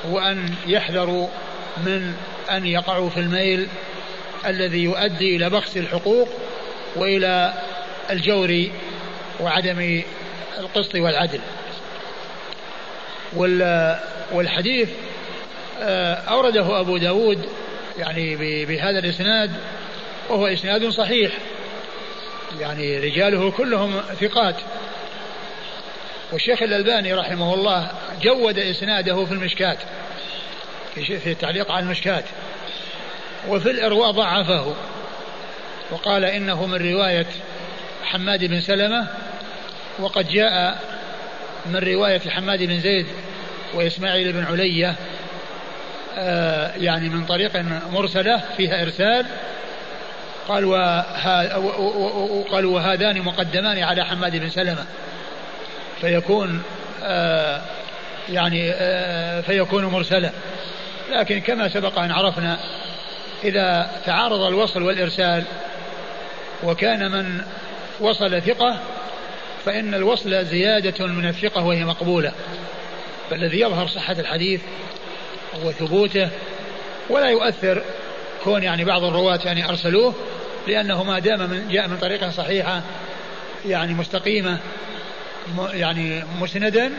وأن يحذروا من أن يقعوا في الميل الذي يؤدي إلى بخس الحقوق وإلى الجور وعدم القسط والعدل. والحديث آه، أورده أبو داود يعني بهذا الإسناد وهو إسناد صحيح. يعني رجاله كلهم ثقات. والشيخ الألباني رحمه الله جود إسناده في المشكات. في التعليق على المشكات. وفي الإرواء ضعفه. وقال إنه من رواية حماد بن سلمة وقد جاء من رواية حماد بن زيد وإسماعيل بن علية آه يعني من طريق مرسلة فيها إرسال. قال وقالوا وهذان مقدمان على حماد بن سلمة. فيكون آه يعني آه فيكون مرسلا لكن كما سبق أن عرفنا إذا تعارض الوصل والإرسال وكان من وصل ثقة فإن الوصل زيادة من الثقة وهي مقبولة. فالذي يظهر صحة الحديث وثبوته ولا يؤثر كون يعني بعض الرواة يعني أرسلوه لأنه ما دام من جاء من طريقة صحيحة يعني مستقيمة يعني مسندا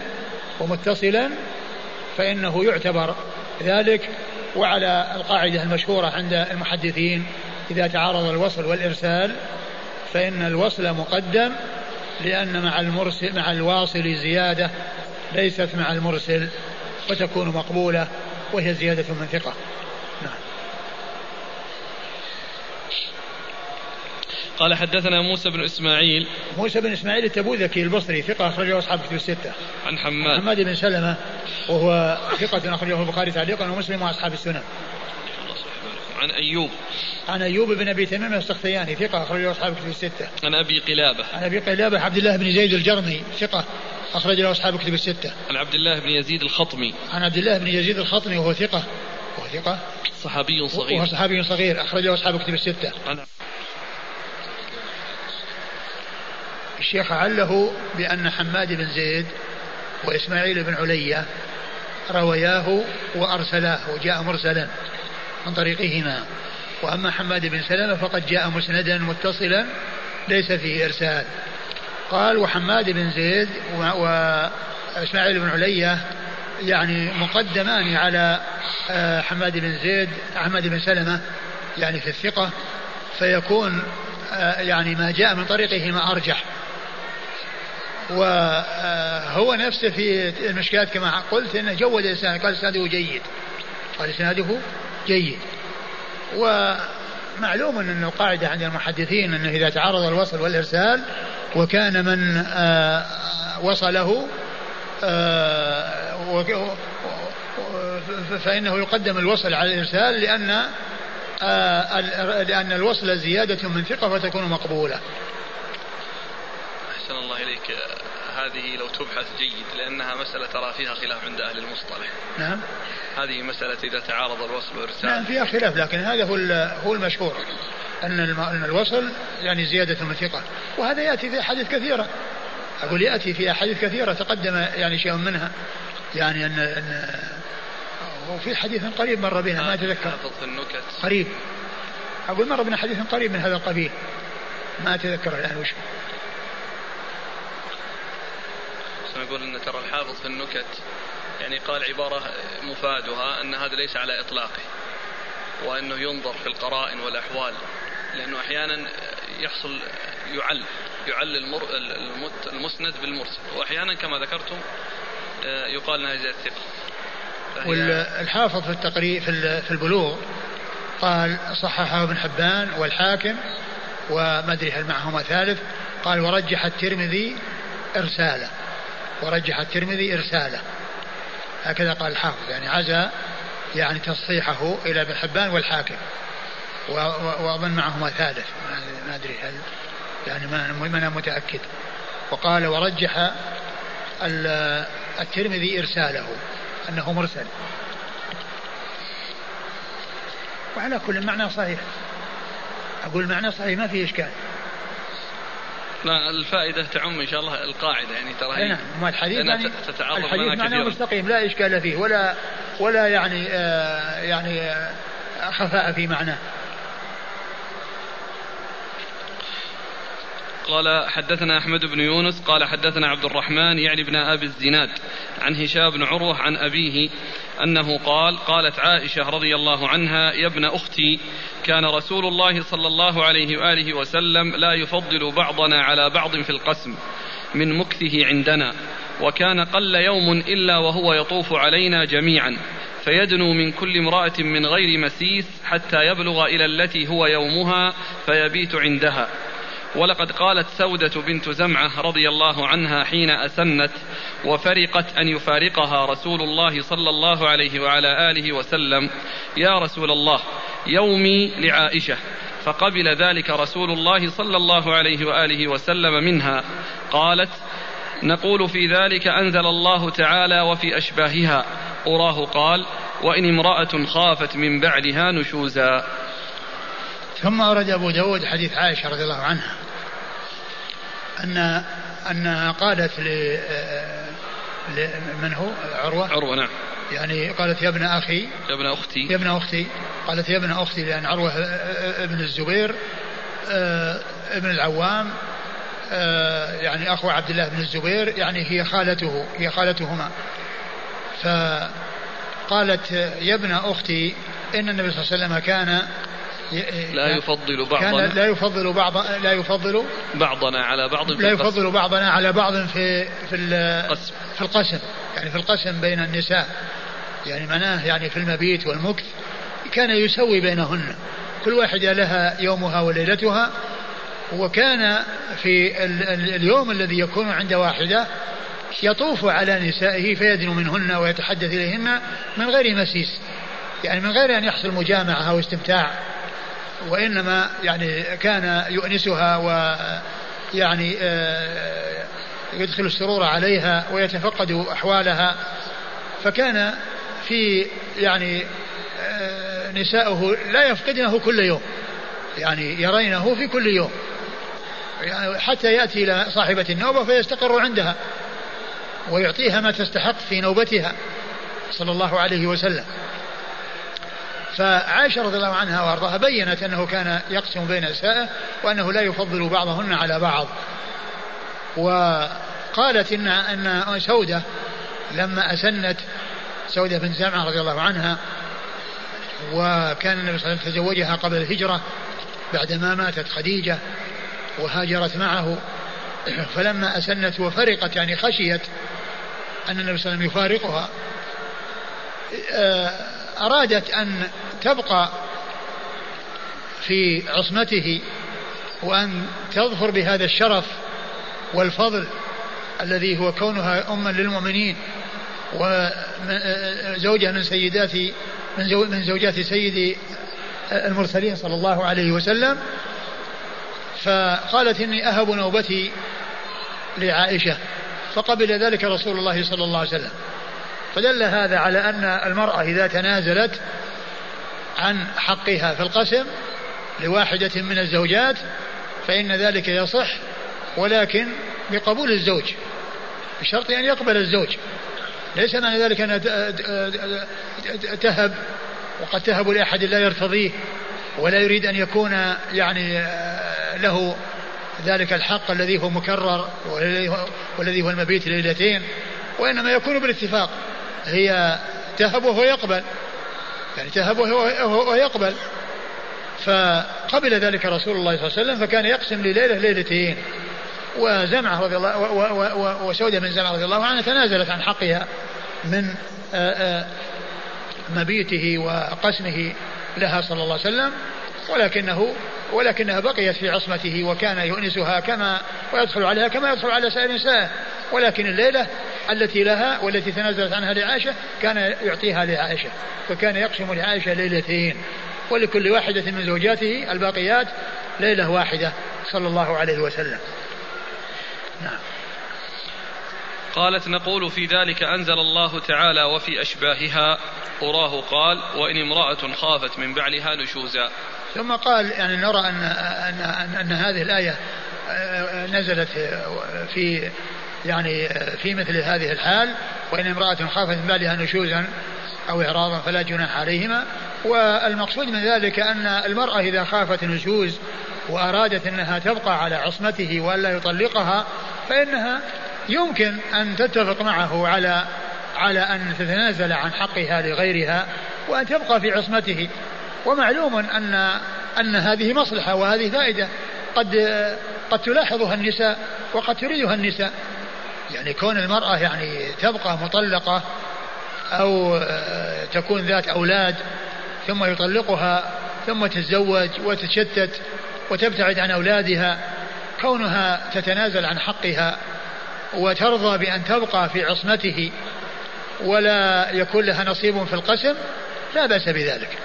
ومتصلا فإنه يعتبر ذلك وعلى القاعدة المشهورة عند المحدثين إذا تعارض الوصل والإرسال فإن الوصل مقدم لأن مع المرسل مع الواصل زيادة ليست مع المرسل وتكون مقبولة وهي زيادة من ثقة. نعم. قال حدثنا موسى بن إسماعيل موسى بن إسماعيل التبوذكي البصري ثقة أخرجه أصحاب كتب الستة. عن حماد حماد بن سلمة وهو ثقة أخرجه البخاري تعليقا ومسلم وأصحاب السنن. عن أيوب عن أيوب بن أبي تميم السختياني ثقة أخرجه أصحاب كتب الستة. عن أبي قلابة عن أبي قلابة عبد الله بن زيد الجرمي ثقة أخرج له أصحاب كتب الستة. عن عبد الله بن يزيد الخطمي عن عبد الله بن يزيد الخطمي وهو ثقة وهو ثقة صحابي وهو صغير صحابي صغير أخرجه أصحاب كتب الستة. عن الشيخ عله بأن حماد بن زيد وإسماعيل بن علية روياه وأرسلاه وجاء مرسلا من طريقهما. وأما حماد بن سلمة فقد جاء مسندا متصلا ليس فيه إرسال. قال وحماد بن زيد وإسماعيل بن علية يعني مقدمان على آه، حماد بن زيد حماد بن سلمة يعني في الثقة فيكون آه، يعني ما جاء من طريقهما أرجح. وهو نفسه في المشكلات كما قلت إنه جود الاسناد قال إسناده جيد. قال إسناده جيد. ومعلوم أن القاعدة عند المحدثين أنه إذا تعارض الوصل والإرسال وكان من آه، وصله آه، فإنه يقدم الوصل على الإرسال لأن آه، لأن الوصل زيادة من ثقة فتكون مقبولة. أحسن الله إليك هذه لو تبحث جيد لأنها مسألة ترى فيها خلاف عند أهل المصطلح. نعم. هذه مسألة إذا تعارض الوصل والإرسال. نعم فيها خلاف لكن هذا هو هو المشهور أن الم- أن الوصل يعني زيادة من ثقة. وهذا يأتي في أحاديث كثيرة. أقول يأتي في أحاديث كثيرة تقدم يعني شيء منها. يعني ان ان وفي حديث قريب مر بنا ما النكت. قريب. أقول مر بنا حديث قريب من هذا القبيل. ما أتذكر الآن وش. بس نقول إن ترى الحافظ في النكت يعني قال عبارة مفادها أن هذا ليس على إطلاقه وأنه ينظر في القرائن والأحوال لأنه أحيانا يحصل يعل يعل المر المسند بالمرسل وأحيانا كما ذكرتم يقال إنها زي الثقه فهي- والحافظ في التقريب في ال- في البلوغ قال صححه ابن حبان والحاكم وما أدري هل معهما ثالث قال ورجح الترمذي إرساله. ورجح الترمذي إرساله. هكذا قال الحافظ يعني عزى يعني تصحيحه إلى ابن حبان والحاكم. و- و- وأظن معهما ثالث ما- ادري هل يعني ما أنا متأكد. وقال ورجح ال- الترمذي إرساله أنه مرسل. وعلى كل معنى صحيح. أقول معنى صحيح ما في إشكال. لا الفائدة تعم إن شاء الله القاعدة يعني ترى هي نعم. ما الحديث يعني تتعرض الحديث معناه مستقيم لا إشكال فيه ولا ولا يعني آه يعني آه خفاء في معناه. قال حدثنا أحمد بن يونس قال حدثنا عبد الرحمن يعني بن أبي الزناد عن هشام بن عروة عن أبيه أنه قال قالت عائشة رضي الله عنها يا ابن أختي كان رسول الله صلى الله عليه وآله وسلم لا يفضل بعضنا على بعض في القسم من مكثه عندنا وكان قل يوم إلا وهو يطوف علينا جميعا فيدنو من كل امرأة من غير مسيس حتى يبلغ إلى التي هو يومها فيبيت عندها. ولقد قالت سودة بنت زمعة رضي الله عنها حين أسنت وفرقت أن يفارقها رسول الله صلى الله عليه وعلى آله وسلم يا رسول الله يومي لعائشة فقبل ذلك رسول الله صلى الله عليه وآله وسلم منها قالت نقول في ذلك أنزل الله تعالى وفي أشباهها أراه قال وإن امرأة خافت من بعلها نشوزا. ثم أورد أبو داود حديث عائشة رضي الله عنها. أن أنها قالت ل من هو؟ عروة؟ عروة نعم. يعني قالت يا ابن أخي. يا ابن أختي. يا ابن أختي. قالت يا ابن أختي لأن عروة ابن الزبير ابن العوام يعني أخو عبد الله بن الزبير يعني هي خالته هي خالتهما. فقالت يا ابن أختي إن النبي صلى الله عليه وسلم كان لا يفضل بعضنا كان لا يفضل بعض لا يفضل بعضنا على بعض في لا القسم. يفضل بعضنا على بعض في في القسم. في القسم. يعني في القسم بين النساء. يعني معناه يعني في المبيت والمكث. كان يسوي بينهن. كل واحدة لها يومها وليلتها. وكان في ال- ال- اليوم الذي يكون عند واحدة يطوف على نسائه فيدنو منهن ويتحدث إليهن من غير مسيس. يعني من غير أن يحصل مجامعة أو استمتاع. وإنما يعني كان يؤنسها و يعني آه، يدخل السرور عليها ويتفقد أحوالها. فكان في يعني آه، نساؤه لا يفقدنه كل يوم يعني يرينه في كل يوم يعني حتى يأتي إلى صاحبة النوبة فيستقر عندها ويعطيها ما تستحق في نوبتها صلى الله عليه وسلم. فعائشة رضي الله عنها وأرضاها بينت أنه كان يقسم بين نسائه وأنه لا يفضل بعضهن على بعض. وقالت إن أن سودة لما أسنت سودة بن زمعة رضي الله عنها وكان النبي صلى الله عليه وسلم تزوجها قبل الهجرة بعدما ماتت خديجة وهاجرت معه. فلما أسنت وفرقت يعني خشيت أن النبي صلى الله عليه وسلم يفارقها. أرادت أن تبقى في عصمته وأن تظفر بهذا الشرف والفضل الذي هو كونها أما للمؤمنين وزوجة من سيدات من, من زوجات سيد المرسلين صلى الله عليه وسلم. فقالت إني أهب نوبتي لعائشة فقبل ذلك رسول الله صلى الله عليه وسلم. فدل هذا على أن المرأة إذا تنازلت عن حقها في القسم لواحدة من الزوجات فإن ذلك يصح ولكن بقبول الزوج بشرط أن يقبل الزوج. ليس معنى ذلك أنها تهب وقد تهب لأحد لا يرتضيه ولا يريد أن يكون يعني له ذلك الحق الذي هو مكرر والذي هو المبيت ليلتين وإنما يكون بالاتفاق. هي تهب وهو يقبل. يعني تهب وهو يقبل. فقبل ذلك رسول الله صلى الله عليه وسلم فكان يقسم لليلة ليلتين. وزمعة رضي الله وسودة من زمعة رضي الله عنها تنازلت عن حقها من مبيته وقسمه لها صلى الله عليه وسلم. ولكنه ولكنها بقيت في عصمته وكان يؤنسها كما ويدخل عليها كما يدخل على سائر النساء. ولكن الليلة التي لها والتي تنازلت عنها لعائشة كان يعطيها لعائشة فكان يقسم لعائشة ليلتين ولكل واحدة من زوجاته الباقيات ليلة واحدة صلى الله عليه وسلم. نعم. قالت نقول في ذلك أنزل الله تعالى وفي أشباهها. أراه قال وإن امرأة خافت من بعلها نشوزا. ثم قال يعني نرى أن, أن, أن, أن هذه الآية نزلت في يعني في مثل هذه الحال وإن امرأة خافت من بعلها نشوزا أو إعراضا فلا جناح عليهما. والمقصود من ذلك أن المرأة إذا خافت نشوز وأرادت أنها تبقى على عصمته وألا يطلقها فإنها يمكن أن تتفق معه على على أن تتنازل عن حقها لغيرها وأن تبقى في عصمته. ومعلوم أن أن هذه مصلحة وهذه فائدة. قد قد تلاحظها النساء وقد تريدها النساء. يعني كون المرأة يعني تبقى مطلقة أو تكون ذات أولاد ثم يطلقها ثم تتزوج وتتشتت وتبتعد عن أولادها كونها تتنازل عن حقها وترضى بأن تبقى في عصمته ولا يكون لها نصيب في القسم لا بأس بذلك.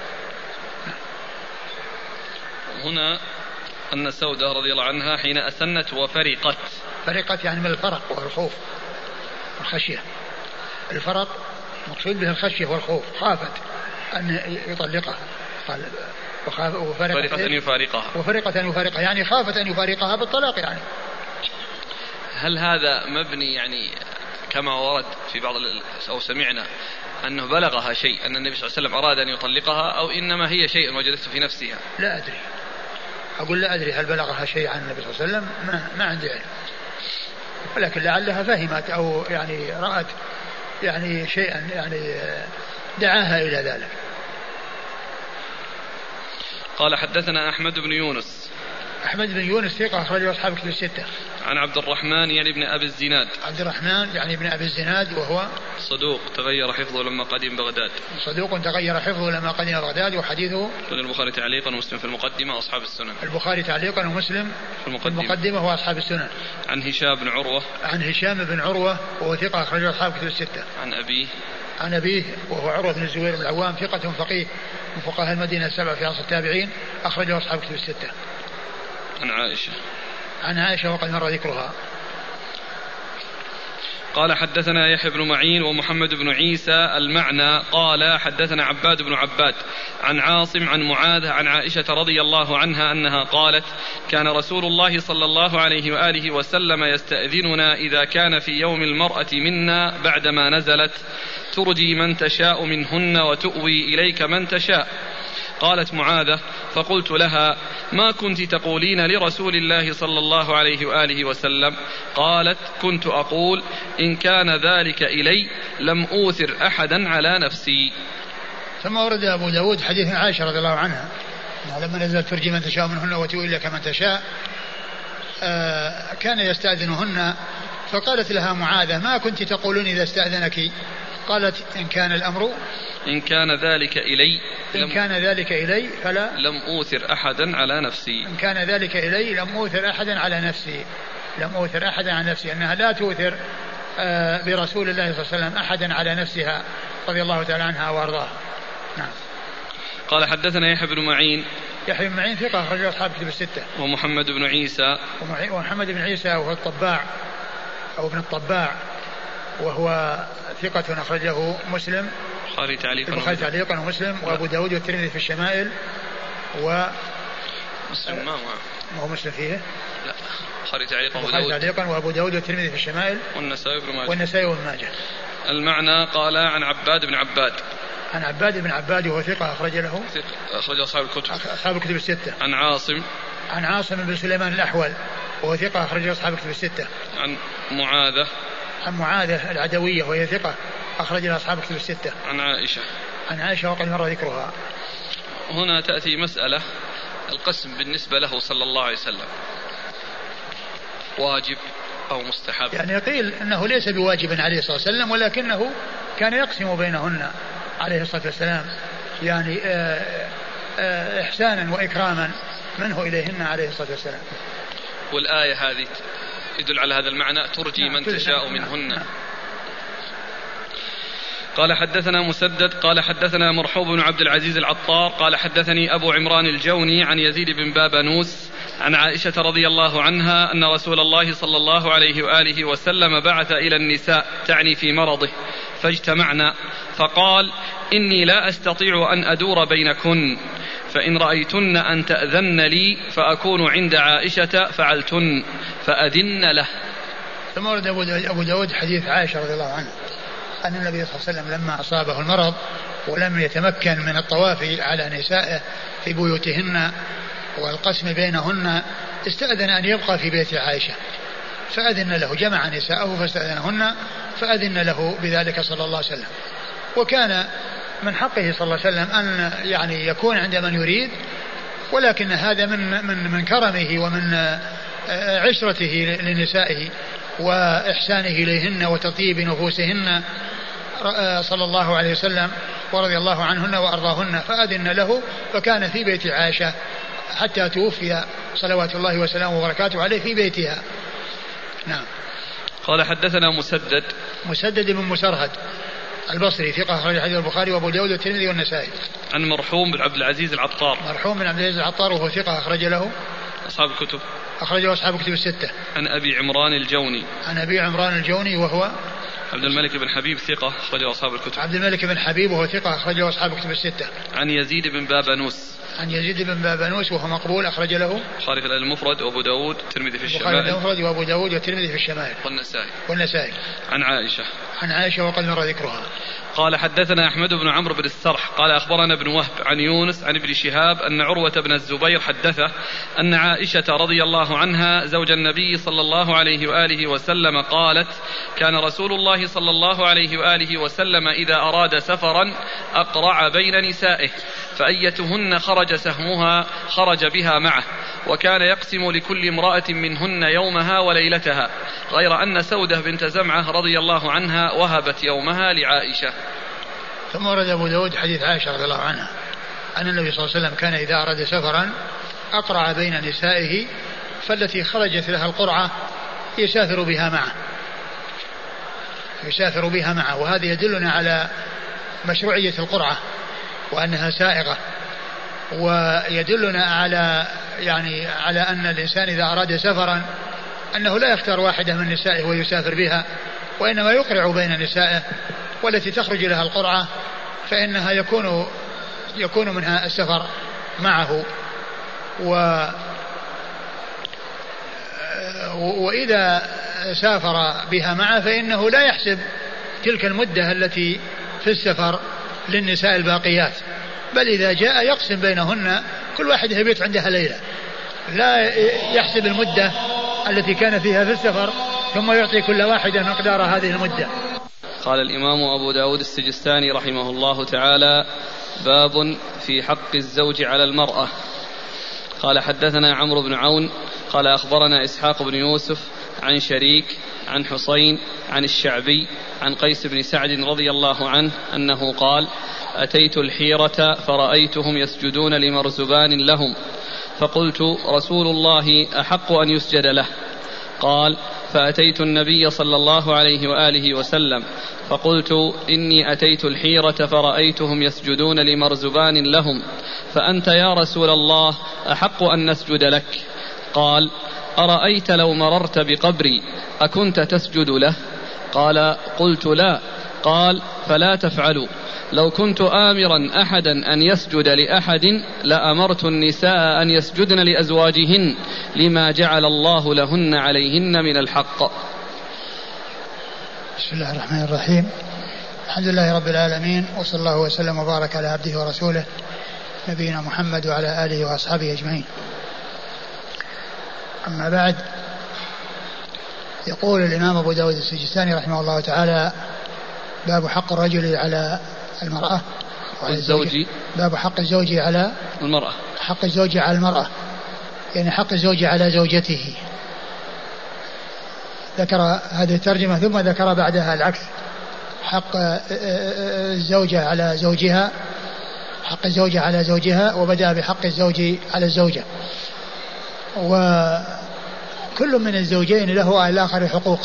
هنا أن سودة رضي الله عنها حين أسنت وفرقت. فرقت يعني من الفرق والخوف والخشية. الفرق المقصود به الخشية والخوف خافت أن يطلقها. قال وخاف وفرقت أن يفارقها. وفرقة أن يفارقها يعني خافت أن يفارقها بالطلاق يعني. هل هذا مبني يعني كما ورد في بعض أو سمعنا أنه بلغها شيء أن النبي صلى الله عليه وسلم أراد أن يطلقها أو إنما هي شيء وجدته في نفسها؟ لا أدري. أقول لا أدري هل بلغها شيء عن النبي صلى الله عليه وسلم. ما, ما عندي علم. ولكن لعلها فهمت أو يعني رأت يعني شيئا يعني دعاها إلى ذلك. قال حدثنا أحمد بن يونس. أحمد بن يونس ثقة أخرجه أصحاب كتب الستة. عن عبد الرحمن يعني ابن أبي الزناد. عبد الرحمن يعني ابن أبي الزناد وهو صدوق تغير حفظه لما قدم بغداد. صدوق تغير حفظه لما قدم بغداد وحديثه. من البخاري تعليقا ومسلم في المقدمة وأصحاب السنن. البخاري تعليقا ومسلم في في المقدمة. المقدمة وأصحاب السنن. عن هشام بن عروة. عن هشام بن عروة وهو ثقة أخرجه أصحاب كتب الستة. عن أبيه. عن أبيه وهو عروة بن الزبير بن العوام ثقة فقيه من فقهاء المدينة السبعة في عصر التابعين أخرجه أصحاب كتب الستة. عن عائشة. عن عائشة وقد مر ذكرها. قال حدثنا يحيى بن معين ومحمد بن عيسى المعنى قال حدثنا عباد بن عباد عن عاصم عن معاذ عن عائشة رضي الله عنها أنها قالت كان رسول الله صلى الله عليه وآله وسلم يستأذننا إذا كان في يوم المرأة منا بعدما نزلت ترجي من تشاء منهن وتؤوي إليك من تشاء. قالت معاذة فقلت لها ما كنت تقولين لرسول الله صلى الله عليه وآله وسلم؟ قالت كنت أقول إن كان ذلك إلي لم أوثر أحدا على نفسي. ثم ورد أبو داود حديث عائشة رضي الله عنها لما نزلت ترجي من تشاء منهن وتؤوي لك من تشاء آه كان يستأذنهن فقالت لها معاذة ما كنت تقولون إذا استأذنك؟ قالت إن كان الأمر إن كان ذلك إلي إن كان ذلك إلي فلا لم أوثر أحدا على نفسي. إن كان ذلك إلي لم أوثر أحدا على نفسي. لم أوثر أحدا على نفسي أنها لا توثر آه، برسول الله صلى الله عليه وسلم أحدا على نفسها رضي الله تعالى عنها وأرضاها. نعم. قال حدثنا يحيى بن معين. يحيى بن معين ثقة أخرج أصحاب كتب الستة. ومحمد بن عيسى. ومحمد بن عيسى وهو الطباع أو ابن الطباع. وهو ثقة أخرجه مسلم. البخاري تعليقا البخاري تعليقا ومسلم وأبو داود والترمذي في الشمائل و مسلم ما هو؟ ما هو مسلم فيه؟ لا. البخاري تعليقا البخاري داود. تعليقا وأبو داود والترمذي في الشمائل والنسائي بن ماجه. والنسائي وابن ماجه. المعنى قال عن عباد بن عباد. عن عباد بن عباد وهو ثقة أخرج له. ثق- أخرج أصحاب الكتب. أصحاب الكتب الستة. عن عاصم. عن عاصم بن سليمان الأحول وهو ثقة أخرج أصحاب الكتب الستة. عن معاذة. عن معاذة العدوية وهي ثقة. أخرج لها أصحاب الكتب الستة. عن عائشة. عن عائشة وقد مر ذكرها. هنا تأتي مسألة القسم بالنسبة له صلى الله عليه وسلم. واجب أو مستحب؟ يعني قيل أنه ليس بواجب عليه الصلاة والسلام ولكنه كان يقسم بينهن عليه الصلاة والسلام. يعني آه، آه، إحسانا وإكراما منه إليهن عليه الصلاة والسلام. والآية هذه يدل على هذا المعنى ترجي نعم، من. تشاء منهن نعم. قال حدثنا مسدد قال حدثنا مرحوب بن عبد العزيز العطار قال حدثني أبو عمران الجوني عن يزيد بن بابنوس عن عائشة رضي الله عنها أن رسول الله صلى الله عليه وآله وسلم بعث إلى النساء تعني في مرضه فاجتمعنا فقال إني لا أستطيع أن أدور بينكن فإن رأيتن أن تأذن لي فأكون عند عائشة فعلتن فأذن له. ثم ورد أبو داود, حديث عائشة رضي الله عنها أن النبي صلى الله عليه وسلم لما أصابه المرض ولم يتمكن من الطواف على نسائه في بيوتهن والقسم بينهن استأذن أن يبقى في بيت عائشة. فأذن له جمع نساءه فاستأذنهن فأذن له بذلك صلى الله عليه وسلم. وكان من حقه صلى الله عليه وسلم أن يعني يكون عند من يريد ولكن هذا من من من كرمه ومن آه، عشرته لنسائه وإحسانه إليهن وتطيب نفوسهن صلى الله عليه وسلم ورضي الله عنهن وأرضاهن فأذن له فكان في بيت عائشة حتى توفي صلوات الله وسلامه وبركاته عليه في بيتها. نعم. قال حدثنا مسدد. مسدد بن مسرهد. البصري ثقة أخرج حديث البخاري وأبو داود والترمذي والنسائي. عن مرحوم بن عبد العزيز العطار. مرحوم بن عبد العزيز العطار وهو ثقة أخرج له. أصحاب الكتب. أخرجه أصحاب الكتب الستة. عن أبي عمران الجوني. عن أبي عمران الجوني وهو عبد الملك بن حبيب ثقة أخرجه أصحاب الكتب. عبد الملك بن حبيب وهو ثقة أخرجه أصحاب الكتب الستة. عن يزيد بن بابنوس. عن يزيد بن بابنوس وهو مقبول أخرج له. البخاري في المفرد وأبو داود والترمذي في البخاري الشمائل. المفرد وأبو داود والترمذي في الشمائل. والنسائي. والنسائي. عن عائشة. عن عائشة وقد مر ذكرها. قال حدثنا أحمد بن عمرو بن السرح قال أخبرنا ابن وهب عن يونس عن ابن شهاب أن عروة بن الزبير حدثه أن عائشة رضي الله عنها زوج النبي صلى الله عليه وآله وسلم قالت كان رسول الله صلى الله عليه وآله وسلم إذا أراد سفرا أقرع بين نسائه فأيتهن خرج سهمها خرج بها معه وكان يقسم لكل امرأة منهن يومها وليلتها غير أن سودة بنت زمعة رضي الله عنها وهبت يومها لعائشة. ثم ورد أبو داود حديث عائشة رضي الله عنها أن النبي صلى الله عليه وسلم كان إذا أراد سفرا أقرع بين نسائه فالتي خرجت لها القرعة يسافر بها معه. يسافر بها معه وهذا يدلنا على مشروعية القرعة وأنها سائغة ويدلنا على يعني على أن الإنسان إذا أراد سفرا أنه لا يختار واحدة من نسائه ويسافر بها. وإنما يقرع بين نسائه والتي تخرج لها القرعة فإنها يكون يكون منها السفر معه. و وإذا سافر بها معه فإنه لا يحسب تلك المدة التي في السفر للنساء الباقيات. بل إذا جاء يقسم بينهن كل واحدة يبيت عندها ليلة. لا يحسب المدة التي كان فيها في السفر ثم يعطي كل واحدة مقدار هذه المدة. قال الإمام أبو داود السجستاني رحمه الله تعالى باب في حق الزوج على المرأة. قال حدثنا عمرو بن عون قال أخبرنا إسحاق بن يوسف عن شريك عن حسين عن الشعبي عن قيس بن سعد رضي الله عنه أنه قال أتيت الحيرة فرأيتهم يسجدون لمرزبان لهم فقلت رسول الله أحق أن يسجد له. قال فأتيت النبي صلى الله عليه وآله وسلم فقلت إني أتيت الحيرة فرأيتهم يسجدون لمرزبان لهم فأنت يا رسول الله أحق أن نسجد لك؟ قال أرأيت لو مررت بقبري أكنت تسجد له؟ قال قلت لا. قال فلا تفعلوا. لو كنت آمرا أحدا أن يسجد لأحد لأمرت النساء أن يسجدن لأزواجهن لما جعل الله لهن عليهن من الحق. بسم الله الرحمن الرحيم. الحمد لله رب العالمين وصلى الله وسلم وبارك على عبده ورسوله نبينا محمد وعلى آله وأصحابه أجمعين. أما بعد يقول الإمام أبو داود السجستاني رحمه الله تعالى باب حق الرجل على المرأة. وعلى الزوج. باب حق الزوج على المرأة. حق الزوج على المرأة. يعني حق الزوج على زوجته. ذكر هذه الترجمة ثم ذكر بعدها العكس. حق الزوجة على زوجها حق الزوجة على زوجها وبدأ بحق الزوج على الزوجة. وكل من الزوجين له على آلآخر حقوق.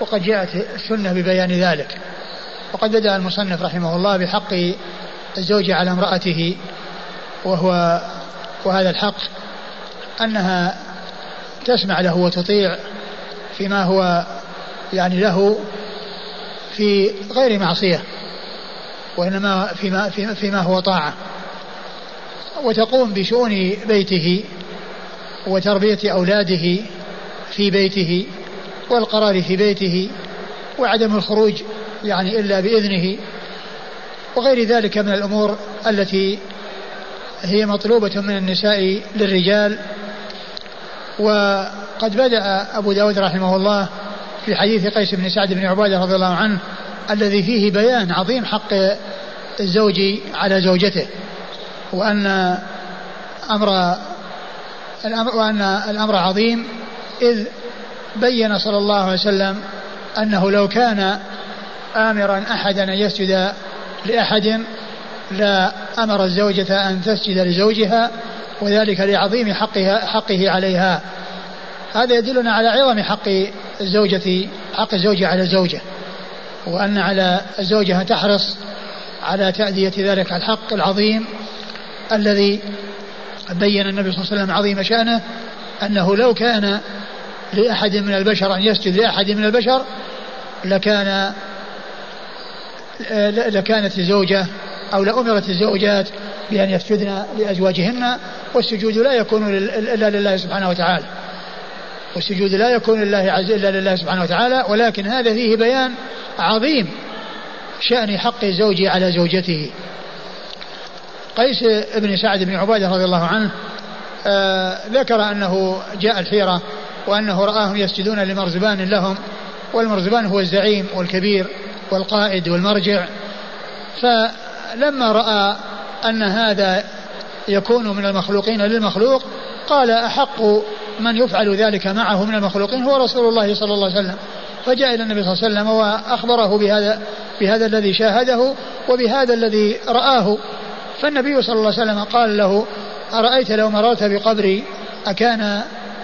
وقد جاءت السنة ببيان ذلك. وقد بدأ المصنف رحمه الله بحق الزوج على امرأته وهو وهذا الحق أنها تسمع له وتطيع فيما هو يعني له في غير معصية وإنما فيما, فيما هو طاعة. وتقوم بشؤون بيته وتربية أولاده في بيته والقرار في بيته وعدم الخروج يعني إلا بإذنه وغير ذلك من الأمور التي هي مطلوبة من النساء للرجال. وقد بدأ أبو داود رحمه الله في حديث قيس بن سعد بن عبادة رضي الله عنه الذي فيه بيان عظيم حق الزوج على زوجته وأن أمر الأمر وأن الأمر عظيم إذ بين صلى الله عليه وسلم أنه لو كان آمرا أحدا أن يسجد لأحد لا أمر الزوجة أن تسجد لزوجها وذلك لعظيم حقها حقه عليها. هذا يدلنا على عظم حق الزوجة حق الزوجة على الزوجة وأن على الزوجة أن تحرص على تأدية ذلك الحق العظيم الذي بين النبي صلى الله عليه وسلم عظيم شأنه أنه لو كان لأحد من البشر أن يسجد لأحد من البشر لكان لكانت الزوجة أو لأمرت الزوجات بأن يسجدن لأزواجهن والسجود لا يكون إلا لله سبحانه وتعالى. والسجود لا يكون لله عز إلا لله سبحانه وتعالى ولكن هذا فيه بيان عظيم شأن حق الزوج على زوجته. قيس بن سعد بن عبادة رضي الله عنه آه ذكر أنه جاء الحيرة وأنه رآهم يسجدون لمرزبان لهم والمرزبان هو الزعيم والكبير والقائد والمرجع. فلما رأى أن هذا يكون من المخلوقين للمخلوق قال أحق من يفعل ذلك معه من المخلوقين هو رسول الله صلى الله عليه وسلم. فجاء إلى النبي صلى الله عليه وسلم وأخبره بهذا بهذا الذي شاهده وبهذا الذي رآه. فالنبي صلى الله عليه وسلم قال له أرأيت لو مررت بقبري أكان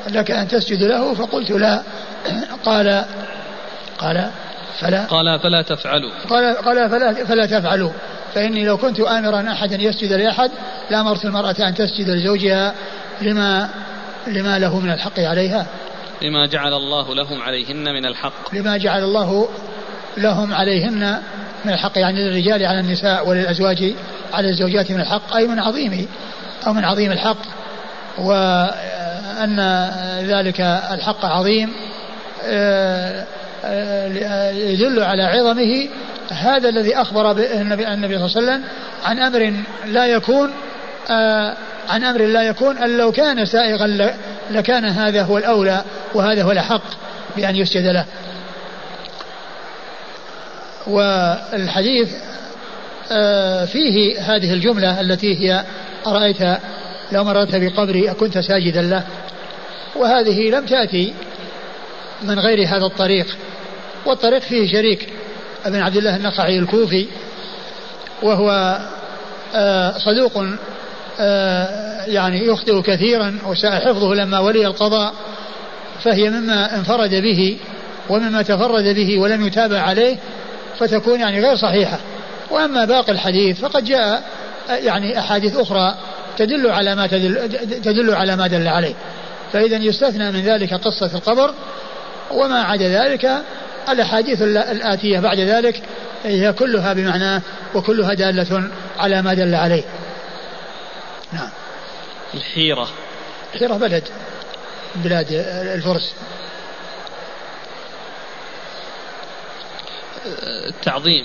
لك أن تسجد له فقلت لا. قال قال فلا. قال فلا تفعلوا. قال قال فلا فلا تفعلوا. فإني لو كنت آمرا أحدا يسجد لأحد لأمرت المرأة أن تسجد لزوجها لما لما له من الحق عليها. لما جعل الله لهم عليهن من الحق. لما جعل الله لهم عليهن من الحق يعني للرجال على النساء وللأزواج على الزوجات من الحق أي من عظيم أو من عظيم الحق. وأن ذلك الحق عظيم آه، آه، يدل على عظمه هذا الذي أخبر النبي, صلى الله عليه وسلم عن أمر لا يكون آه، عن أمر لا يكون أن لو كان سائغا لكان هذا هو الأولى وهذا هو الأحق بأن يسجد له. والحديث فيه هذه الجملة التي هي أرأيت لو مررت بقبري أكنت ساجدا له. وهذه لم تأتي من غير هذا الطريق. والطريق فيه شريك ابن عبد الله النخعي الكوفي وهو آه، صدوق آه، يعني يخطئ كثيرا وساء حفظه لما ولي القضاء. فهي مما انفرد به ومما تفرد به ولم يتابع عليه فتكون يعني غير صحيحة. وأما باقي الحديث فقد جاء يعني أحاديث أخرى تدل على ما تدل, تدل على ما دل عليه. فإذا يستثنى من ذلك قصة القبر وما عدا ذلك الأحاديث الآتية بعد ذلك هي كلها بمعناه وكلها دالة على ما دل عليه. نعم. الحيرة. الحيرة بلد بلاد الفرس. التعظيم